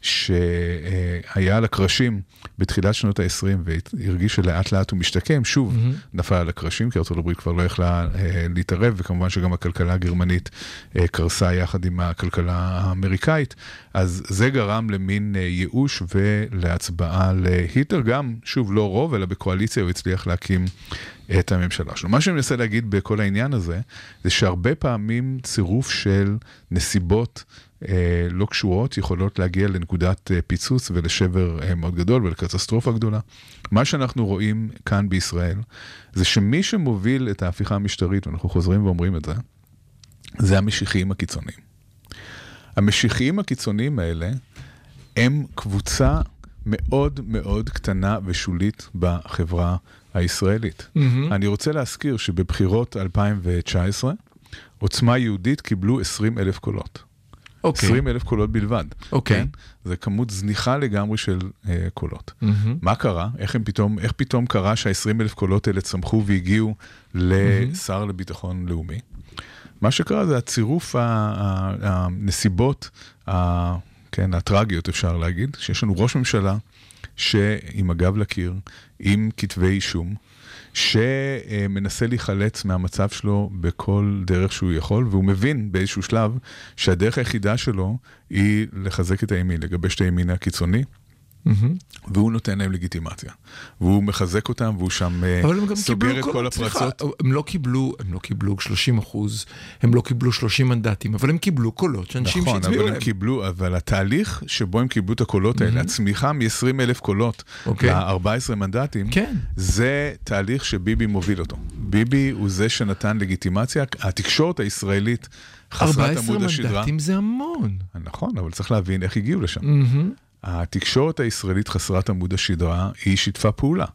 [SPEAKER 3] שהיה על הקרשים בתחילת שנות ה-20 והרגיש שלאט לאט הוא משתקם, שוב נפל על הקרשים, כי ארה"ב כבר לא יכלה אה, להתערב, וכמובן שגם הכלכלה הגרמנית אה, קרסה יחד עם הכלכלה האמריקאית, אז זה גרם למין אה, ייאוש ולהצבעה להיטלר, גם, שוב, לא רוב, אלא בקואליציה הוא הצליח להקים את הממשלה שלו. מה שאני מנסה להגיד בכל העניין הזה, זה שהרבה פעמים צירוף של נסיבות לא קשורות יכולות להגיע לנקודת אה, פיצוץ ולשבר אה, מאוד גדול ולקטסטרופה גדולה. מה שאנחנו רואים כאן בישראל, זה שמי שמוביל את ההפיכה המשטרית, ואנחנו חוזרים ואומרים את זה, זה המשיחיים הקיצוניים. המשיחיים הקיצוניים האלה הם קבוצה מאוד מאוד קטנה ושולית בחברה הישראלית.
[SPEAKER 1] מהמם.
[SPEAKER 3] אני רוצה להזכיר שבבחירות 2019, עוצמה יהודית קיבלו 20 אלף קולות.
[SPEAKER 1] אוקיי.
[SPEAKER 3] 20 אלף קולות בלבד.
[SPEAKER 1] אוקיי.
[SPEAKER 3] כן? זה כמות זניחה לגמרי של אה, קולות.
[SPEAKER 1] מהמם.
[SPEAKER 3] מה קרה? איך, הם פתאום, איך פתאום קרה שה-20 אלף קולות האלה צמחו והגיעו לשר לביטחון לאומי? מה שקרה זה הצירוף הנסיבות, ה- כן, הטרגיות אפשר להגיד, שיש לנו ראש ממשלה שעם הגב לקיר, עם כתבי אישום, שמנסה להיחלץ מהמצב שלו בכל דרך שהוא יכול, והוא מבין באיזשהו שלב שהדרך היחידה שלו היא לחזק את הימין, לגבש את הימין הקיצוני.
[SPEAKER 1] מהמם.
[SPEAKER 3] והוא נותן להם לגיטימציה. והוא מחזק אותם, והוא שם אה,
[SPEAKER 1] אבל
[SPEAKER 3] סוגר את כל
[SPEAKER 1] סליחה,
[SPEAKER 3] הפרצות.
[SPEAKER 1] הם לא קיבלו, הם לא קיבלו 30 אחוז, הם לא קיבלו 30 מנדטים, אבל הם קיבלו קולות שאנשים
[SPEAKER 3] נכון,
[SPEAKER 1] שהצביעו
[SPEAKER 3] אבל
[SPEAKER 1] להם.
[SPEAKER 3] הם קיבלו, אבל התהליך שבו הם קיבלו את הקולות האלה, הצמיחה מ-20 אלף קולות
[SPEAKER 1] אוקיי.
[SPEAKER 3] ל-14 מנדטים,
[SPEAKER 1] כן.
[SPEAKER 3] זה תהליך שביבי מוביל אותו. ביבי הוא זה שנתן לגיטימציה, התקשורת הישראלית חסרת
[SPEAKER 1] 14
[SPEAKER 3] עמוד השדרה.
[SPEAKER 1] מנדטים זה המון.
[SPEAKER 3] נכון, אבל צריך להבין איך הגיעו לשם.
[SPEAKER 1] מהמם.
[SPEAKER 3] התקשורת הישראלית חסרת עמוד השדרה, היא שיתפה פעולה.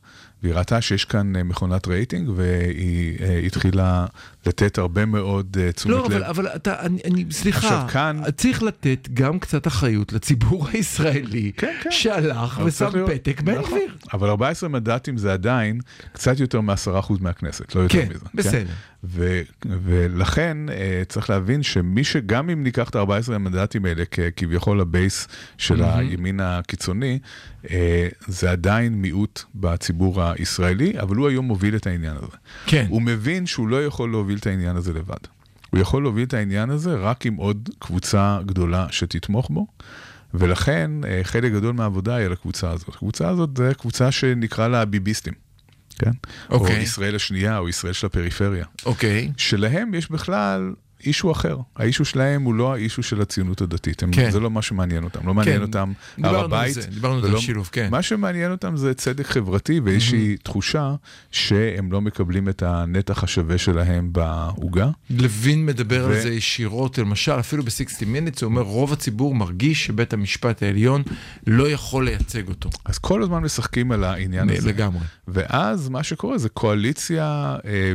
[SPEAKER 3] והיא ראתה שיש כאן אה, מכונת רייטינג, והיא אה, התחילה לתת הרבה מאוד אה, תשומת
[SPEAKER 1] לא,
[SPEAKER 3] לב.
[SPEAKER 1] אבל, אבל אתה, אני, אני, סליחה,
[SPEAKER 3] עכשיו, כאן-
[SPEAKER 1] צריך לתת גם קצת אחריות לציבור הישראלי,
[SPEAKER 3] כן, כן.
[SPEAKER 1] שהלך ושם פתק בן
[SPEAKER 3] נכון.
[SPEAKER 1] גביר.
[SPEAKER 3] אבל 14 מנדטים זה עדיין קצת יותר מ-10% מהכנסת, לא יותר
[SPEAKER 1] כן,
[SPEAKER 3] מזה.
[SPEAKER 1] בסדר.
[SPEAKER 3] ו- ולכן אה, צריך להבין שמי שגם אם ניקח את ה-14 המנדטים האלה ככביכול הבייס של הימין הקיצוני, אה, זה עדיין מיעוט בציבור הישראלי, אבל הוא היום מוביל את העניין הזה.
[SPEAKER 1] כן.
[SPEAKER 3] הוא מבין שהוא לא יכול להוביל את העניין הזה לבד. הוא יכול להוביל את העניין הזה רק עם עוד קבוצה גדולה שתתמוך בו. ולכן אה, חלק גדול מהעבודה היא על הקבוצה הזאת. הקבוצה הזאת זה קבוצה שנקרא לה הביביסטים, כן?
[SPEAKER 1] אוקיי.
[SPEAKER 3] או ישראל השנייה, או ישראל של הפריפריה.
[SPEAKER 1] אוקיי.
[SPEAKER 3] שלהם יש בכלל אישו אחר. האישו שלהם הוא לא האישו של הציונות הדתית. הם,
[SPEAKER 1] כן.
[SPEAKER 3] זה לא מה שמעניין אותם. לא מעניין
[SPEAKER 1] כן.
[SPEAKER 3] אותם
[SPEAKER 1] דיברנו
[SPEAKER 3] הר
[SPEAKER 1] על
[SPEAKER 3] הבית.
[SPEAKER 1] דיברנו על זה,
[SPEAKER 3] ולא-
[SPEAKER 1] השילוב, כן.
[SPEAKER 3] מה שמעניין אותם זה צדק חברתי ואיזושהי תחושה שהם לא מקבלים את הנתח השווה שלהם בעוגה.
[SPEAKER 1] לוין מדבר
[SPEAKER 3] ו-
[SPEAKER 1] על זה ישירות, למשל, אפילו ב-60 Minutes, הוא אומר, רוב הציבור מרגיש שבית המשפט העליון לא יכול לייצג אותו.
[SPEAKER 3] אז כל הזמן משחקים על העניין הזה.
[SPEAKER 1] לגמרי.
[SPEAKER 3] ואז מה שקורה זה קואליציה, אה,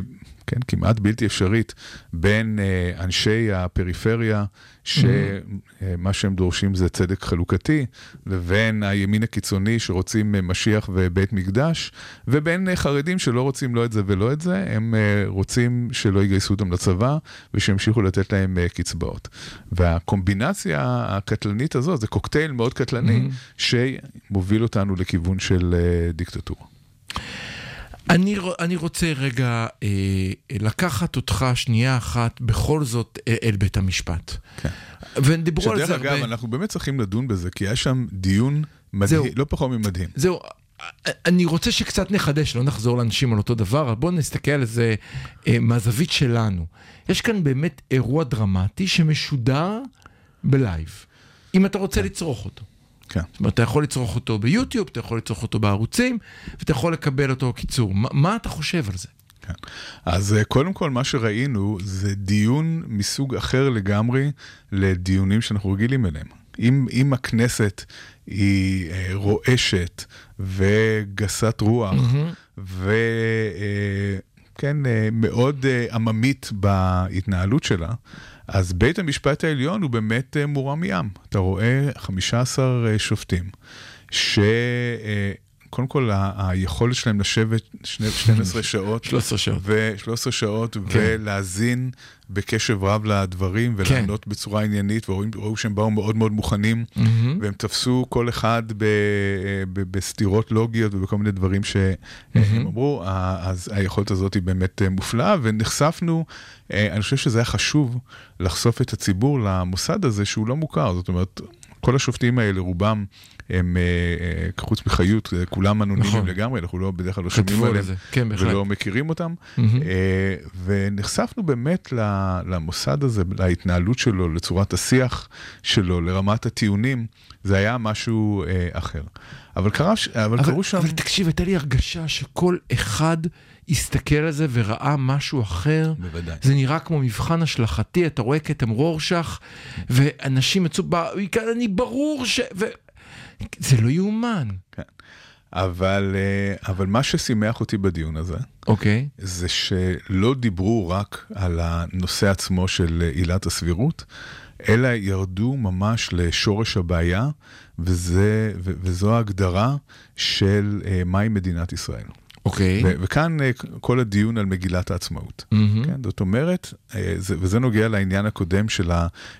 [SPEAKER 3] כן, כמעט בלתי אפשרית, בין אה, אנשי הפריפריה, שמה שהם דורשים זה צדק חלוקתי, לבין הימין הקיצוני שרוצים אה, משיח ובית מקדש, ובין אה, חרדים שלא רוצים לא את זה ולא את זה, הם אה, רוצים שלא יגייסו אותם לצבא, ושימשיכו לתת להם אה, קצבאות. והקומבינציה הקטלנית הזאת, זה קוקטייל מאוד קטלני, שמוביל אותנו לכיוון של אה, דיקטטורה.
[SPEAKER 1] אני, אני רוצה רגע אה, לקחת אותך שנייה אחת בכל זאת אה, אל בית המשפט.
[SPEAKER 3] כן.
[SPEAKER 1] ודיברו על
[SPEAKER 3] שדרך
[SPEAKER 1] זה
[SPEAKER 3] אגב,
[SPEAKER 1] הרבה.
[SPEAKER 3] אנחנו באמת צריכים לדון בזה, כי היה שם דיון
[SPEAKER 1] זהו.
[SPEAKER 3] מדהים, לא פחות ממדהים.
[SPEAKER 1] זהו, אני רוצה שקצת נחדש, לא נחזור לאנשים על אותו דבר, אבל בואו נסתכל על זה אה, מהזווית שלנו. יש כאן באמת אירוע דרמטי שמשודר בלייב, אם אתה רוצה לצרוך אותו.
[SPEAKER 3] כן.
[SPEAKER 1] זאת אומרת, אתה יכול לצרוך אותו ביוטיוב, אתה יכול לצרוך אותו בערוצים, ואתה יכול לקבל אותו קיצור. מה, מה אתה חושב על זה?
[SPEAKER 3] כן. אז אה, קודם כל, מה שראינו זה דיון מסוג אחר לגמרי לדיונים שאנחנו רגילים אליהם. אם, אם הכנסת היא אה, רועשת וגסת רוח, mm-hmm. וכן, אה, מאוד עממית בהתנהלות שלה, אז בית המשפט העליון הוא באמת מורם ים. אתה רואה 15 שופטים, ש... קודם כל, ה- היכולת שלהם לשבת 12 *laughs* שעות.
[SPEAKER 1] 13 שעות.
[SPEAKER 3] ו-13 שעות,
[SPEAKER 1] כן.
[SPEAKER 3] ולהאזין בקשב רב לדברים, ולענות
[SPEAKER 1] כן.
[SPEAKER 3] בצורה עניינית, וראו שהם באו מאוד מאוד מוכנים,
[SPEAKER 1] מהמם.
[SPEAKER 3] והם תפסו כל אחד ב- ב- בסתירות לוגיות ובכל מיני דברים שהם אמרו, ה- אז היכולת הזאת היא באמת אה, מופלאה, ונחשפנו, אה, אני חושב שזה היה חשוב לחשוף את הציבור למוסד הזה שהוא לא מוכר, זאת אומרת, כל השופטים האלה, רובם, הם, אה, אה, חוץ מחיות, אה, כולם אנונימיים
[SPEAKER 1] נכון.
[SPEAKER 3] לגמרי, אנחנו לא, בדרך כלל לא שומעים עליהם
[SPEAKER 1] כן.
[SPEAKER 3] ולא מכירים אותם. אה, ונחשפנו באמת למוסד הזה, להתנהלות שלו, לצורת השיח שלו, לרמת הטיעונים, זה היה משהו אחר. אבל קרה, אבל
[SPEAKER 1] אבל,
[SPEAKER 3] קרו שם...
[SPEAKER 1] אבל תקשיב, הייתה לי הרגשה שכל אחד הסתכל על זה וראה משהו אחר.
[SPEAKER 3] בוודאי.
[SPEAKER 1] זה נראה כמו מבחן השלכתי, אתה רואה כתם רורשך, ואנשים יצאו, ב- אני ברור ש... ו... זה לא יאומן.
[SPEAKER 3] כן. אבל, אה, אבל מה ששימח אותי בדיון הזה,
[SPEAKER 1] אוקיי.
[SPEAKER 3] זה שלא דיברו רק על הנושא עצמו של עילת הסבירות, אלא ירדו ממש לשורש הבעיה, וזה, ו- וזו ההגדרה של אה, מהי מדינת ישראל.
[SPEAKER 1] אוקיי.
[SPEAKER 3] ו- וכאן אה, כל הדיון על מגילת העצמאות.
[SPEAKER 1] מהמם.
[SPEAKER 3] כן, זאת אומרת, אה, זה, וזה נוגע לעניין הקודם של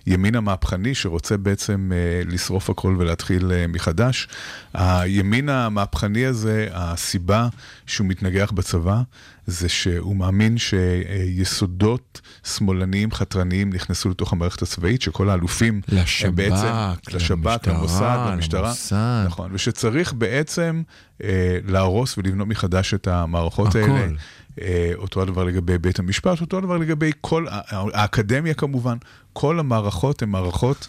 [SPEAKER 3] הימין המהפכני שרוצה בעצם אה, לשרוף הכל ולהתחיל מחדש. הימין המהפכני הזה, הסיבה שהוא מתנגח בצבא, זה שהוא מאמין שיסודות שמאלניים חתרניים נכנסו לתוך המערכת הצבאית, שכל האלופים
[SPEAKER 1] לשב"כ,
[SPEAKER 3] הם בעצם, לשב"כ,
[SPEAKER 1] למשטרה,
[SPEAKER 3] למוסד, למשטרה,
[SPEAKER 1] למוסד.
[SPEAKER 3] נכון, ושצריך בעצם אה, להרוס ולבנות מחדש את המערכות
[SPEAKER 1] הכל.
[SPEAKER 3] האלה. אה, אותו הדבר לגבי בית המשפט, אותו הדבר לגבי כל, האקדמיה כמובן, כל המערכות הן מערכות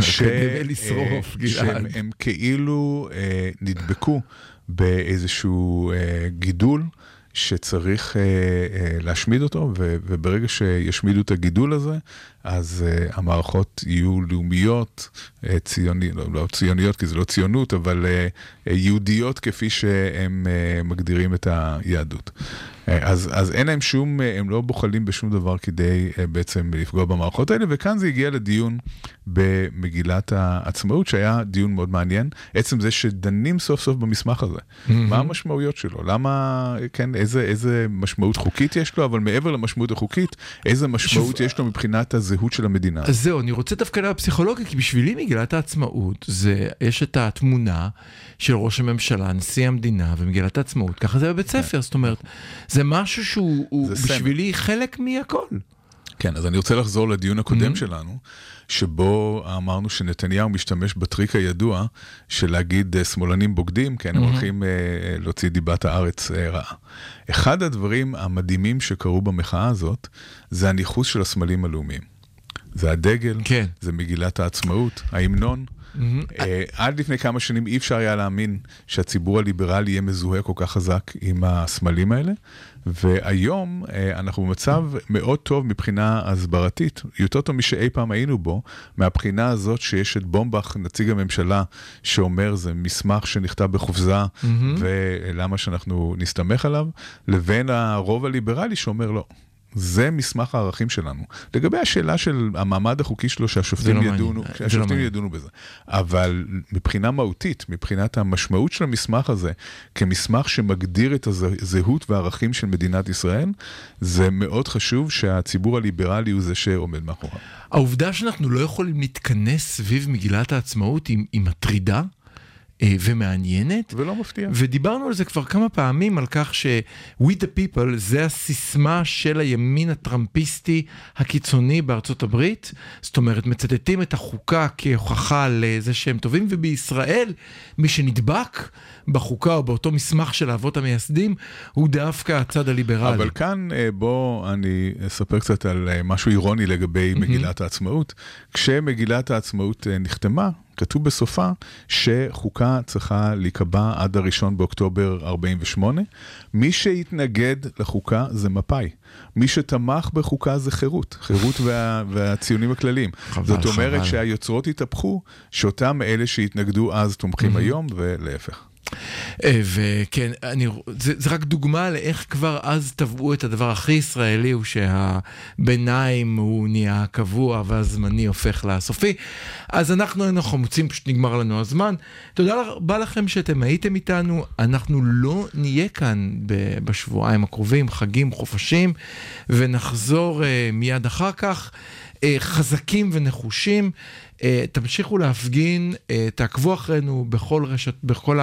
[SPEAKER 3] ש... *laughs*
[SPEAKER 1] האקדמיה לשרוף,
[SPEAKER 3] אה,
[SPEAKER 1] גלעד.
[SPEAKER 3] הם כאילו אה, נדבקו באיזשהו אה, גידול. שצריך אה, אה, להשמיד אותו, ו, וברגע שישמידו את הגידול הזה, אז אה, המערכות יהיו לאומיות, אה, ציוני, לא, לא ציוניות כי זה לא ציונות, אבל אה, אה, יהודיות כפי שהם אה, מגדירים את היהדות. אה, אז, אז אין להם שום, אה, הם לא בוחלים בשום דבר כדי אה, בעצם לפגוע במערכות האלה, וכאן זה הגיע לדיון במגילת העצמאות, שהיה דיון מאוד מעניין. עצם זה שדנים סוף סוף במסמך הזה. מה המשמעויות שלו? למה, כן, איזה, איזה משמעות חוקית יש לו, אבל מעבר למשמעות החוקית, איזה משמעות יש לו מבחינת הזהות של המדינה.
[SPEAKER 1] אז זהו, אני רוצה דווקא לדעת פסיכולוגיה, כי בשבילי מגילת העצמאות, זה, יש את התמונה של ראש הממשלה, נשיא המדינה ומגילת העצמאות, ככה זה בבית ספר, זאת אומרת, זה משהו שהוא הוא
[SPEAKER 3] זה סמל.
[SPEAKER 1] בשבילי חלק מהכל.
[SPEAKER 3] כן, אז אני רוצה לחזור לדיון הקודם
[SPEAKER 1] Mhm.
[SPEAKER 3] שלנו, שבו אמרנו שנתניהו משתמש בטריק הידוע של להגיד אה, שמאלנים בוגדים, כן, הם
[SPEAKER 1] Mhm.
[SPEAKER 3] הולכים אה, להוציא דיבת הארץ אה, רעה. אחד הדברים המדהימים שקרו במחאה הזאת, זה הניכוס של הסמלים הלאומיים. זה הדגל,
[SPEAKER 1] כן.
[SPEAKER 3] זה מגילת העצמאות, ההמנון. אה, עד לפני כמה שנים אי אפשר היה להאמין שהציבור הליברלי יהיה מזוהה כל כך חזק עם הסמלים האלה, והיום אה, אנחנו במצב מאוד טוב מבחינה הסברתית, יותר טוב משאי פעם היינו בו, מהבחינה הזאת שיש את בומבך, נציג הממשלה, שאומר זה מסמך שנכתב בחופזה, ולמה שאנחנו נסתמך עליו, לבין הרוב הליברלי שאומר לא. זה מסמך הערכים שלנו. לגבי השאלה של המעמד החוקי שלו, שהשופטים
[SPEAKER 1] לא
[SPEAKER 3] ידונו.
[SPEAKER 1] זה
[SPEAKER 3] שהשופטים
[SPEAKER 1] לא.
[SPEAKER 3] ידונו בזה. אבל מבחינה מהותית, מבחינת המשמעות של המסמך הזה, כמסמך שמגדיר את הזהות והערכים של מדינת ישראל, זה מאוד חשוב שהציבור הליברלי הוא זה שעומד מאחוריו.
[SPEAKER 1] העובדה שאנחנו לא יכולים להתכנס סביב מגילת העצמאות היא, היא מטרידה. אה, ומעניינת.
[SPEAKER 3] ולא מפתיע.
[SPEAKER 1] ודיברנו על זה כבר כמה פעמים, על כך ש-We the people זה הסיסמה של הימין הטראמפיסטי הקיצוני בארצות הברית. זאת אומרת, מצטטים את החוקה כהוכחה לזה שהם טובים, ובישראל, מי שנדבק בחוקה או באותו מסמך של האבות המייסדים, הוא דווקא הצד הליברלי.
[SPEAKER 3] אבל כאן אה, בוא אני אספר קצת על אה, משהו אירוני לגבי מגילת העצמאות. כשמגילת העצמאות נחתמה, כתוב בסופה שחוקה צריכה להיקבע עד הראשון באוקטובר 48. מי שהתנגד לחוקה זה מפא"י. מי שתמך בחוקה זה חירות, חירות וה, והציונים הכלליים.
[SPEAKER 1] חבל,
[SPEAKER 3] זאת אומרת
[SPEAKER 1] חבל.
[SPEAKER 3] שהיוצרות התהפכו, שאותם אלה שהתנגדו אז תומכים היום, ולהפך.
[SPEAKER 1] אה, וכן, אני, זה, זה רק דוגמה לאיך כבר אז טבעו את הדבר הכי ישראלי, הוא שהביניים הוא נהיה קבוע והזמני הופך לסופי. אז אנחנו היינו חמוצים, פשוט נגמר לנו הזמן. תודה רבה לכם שאתם הייתם איתנו, אנחנו לא נהיה כאן בשבועיים הקרובים, חגים, חופשים, ונחזור uh, מיד אחר כך. uh, חזקים ונחושים. Uh, תמשיכו להפגין, uh, תעקבו אחרינו בכל רשת, בכל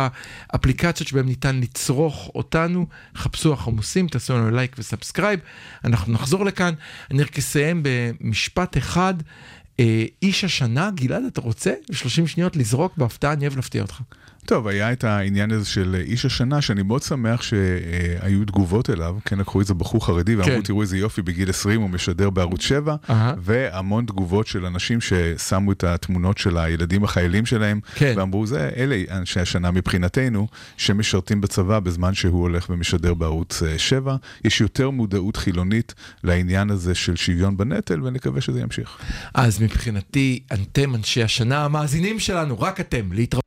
[SPEAKER 1] האפליקציות שבהן ניתן לצרוך אותנו, חפשו החמוסים, תעשו לנו לייק ו subscribe, אנחנו נחזור לכאן. אני רק אסיים במשפט אחד, uh, איש השנה, גלעד, אתה רוצה 30 שניות לזרוק בהפתעה, אני אוהב להפתיע אותך.
[SPEAKER 3] טוב, היה את העניין הזה של איש השנה, שאני מאוד שמח שהיו תגובות אליו, כן לקחו את זה בחור חרדי, ואמרו,
[SPEAKER 1] כן.
[SPEAKER 3] תראו איזה יופי, בגיל 20 הוא משדר בערוץ 7,
[SPEAKER 1] אהה.
[SPEAKER 3] והמון תגובות של אנשים ששמו את התמונות של הילדים החיילים שלהם,
[SPEAKER 1] כן.
[SPEAKER 3] ואמרו, זה אלה אנשי השנה מבחינתנו, שמשרתים בצבא בזמן שהוא הולך ומשדר בערוץ אה, 7. יש יותר מודעות חילונית לעניין הזה של שוויון בנטל, ונקווה שזה ימשיך.
[SPEAKER 1] אז מבחינתי, אתם אנשי השנה, המאזינים שלנו, רק אתם, להתראות.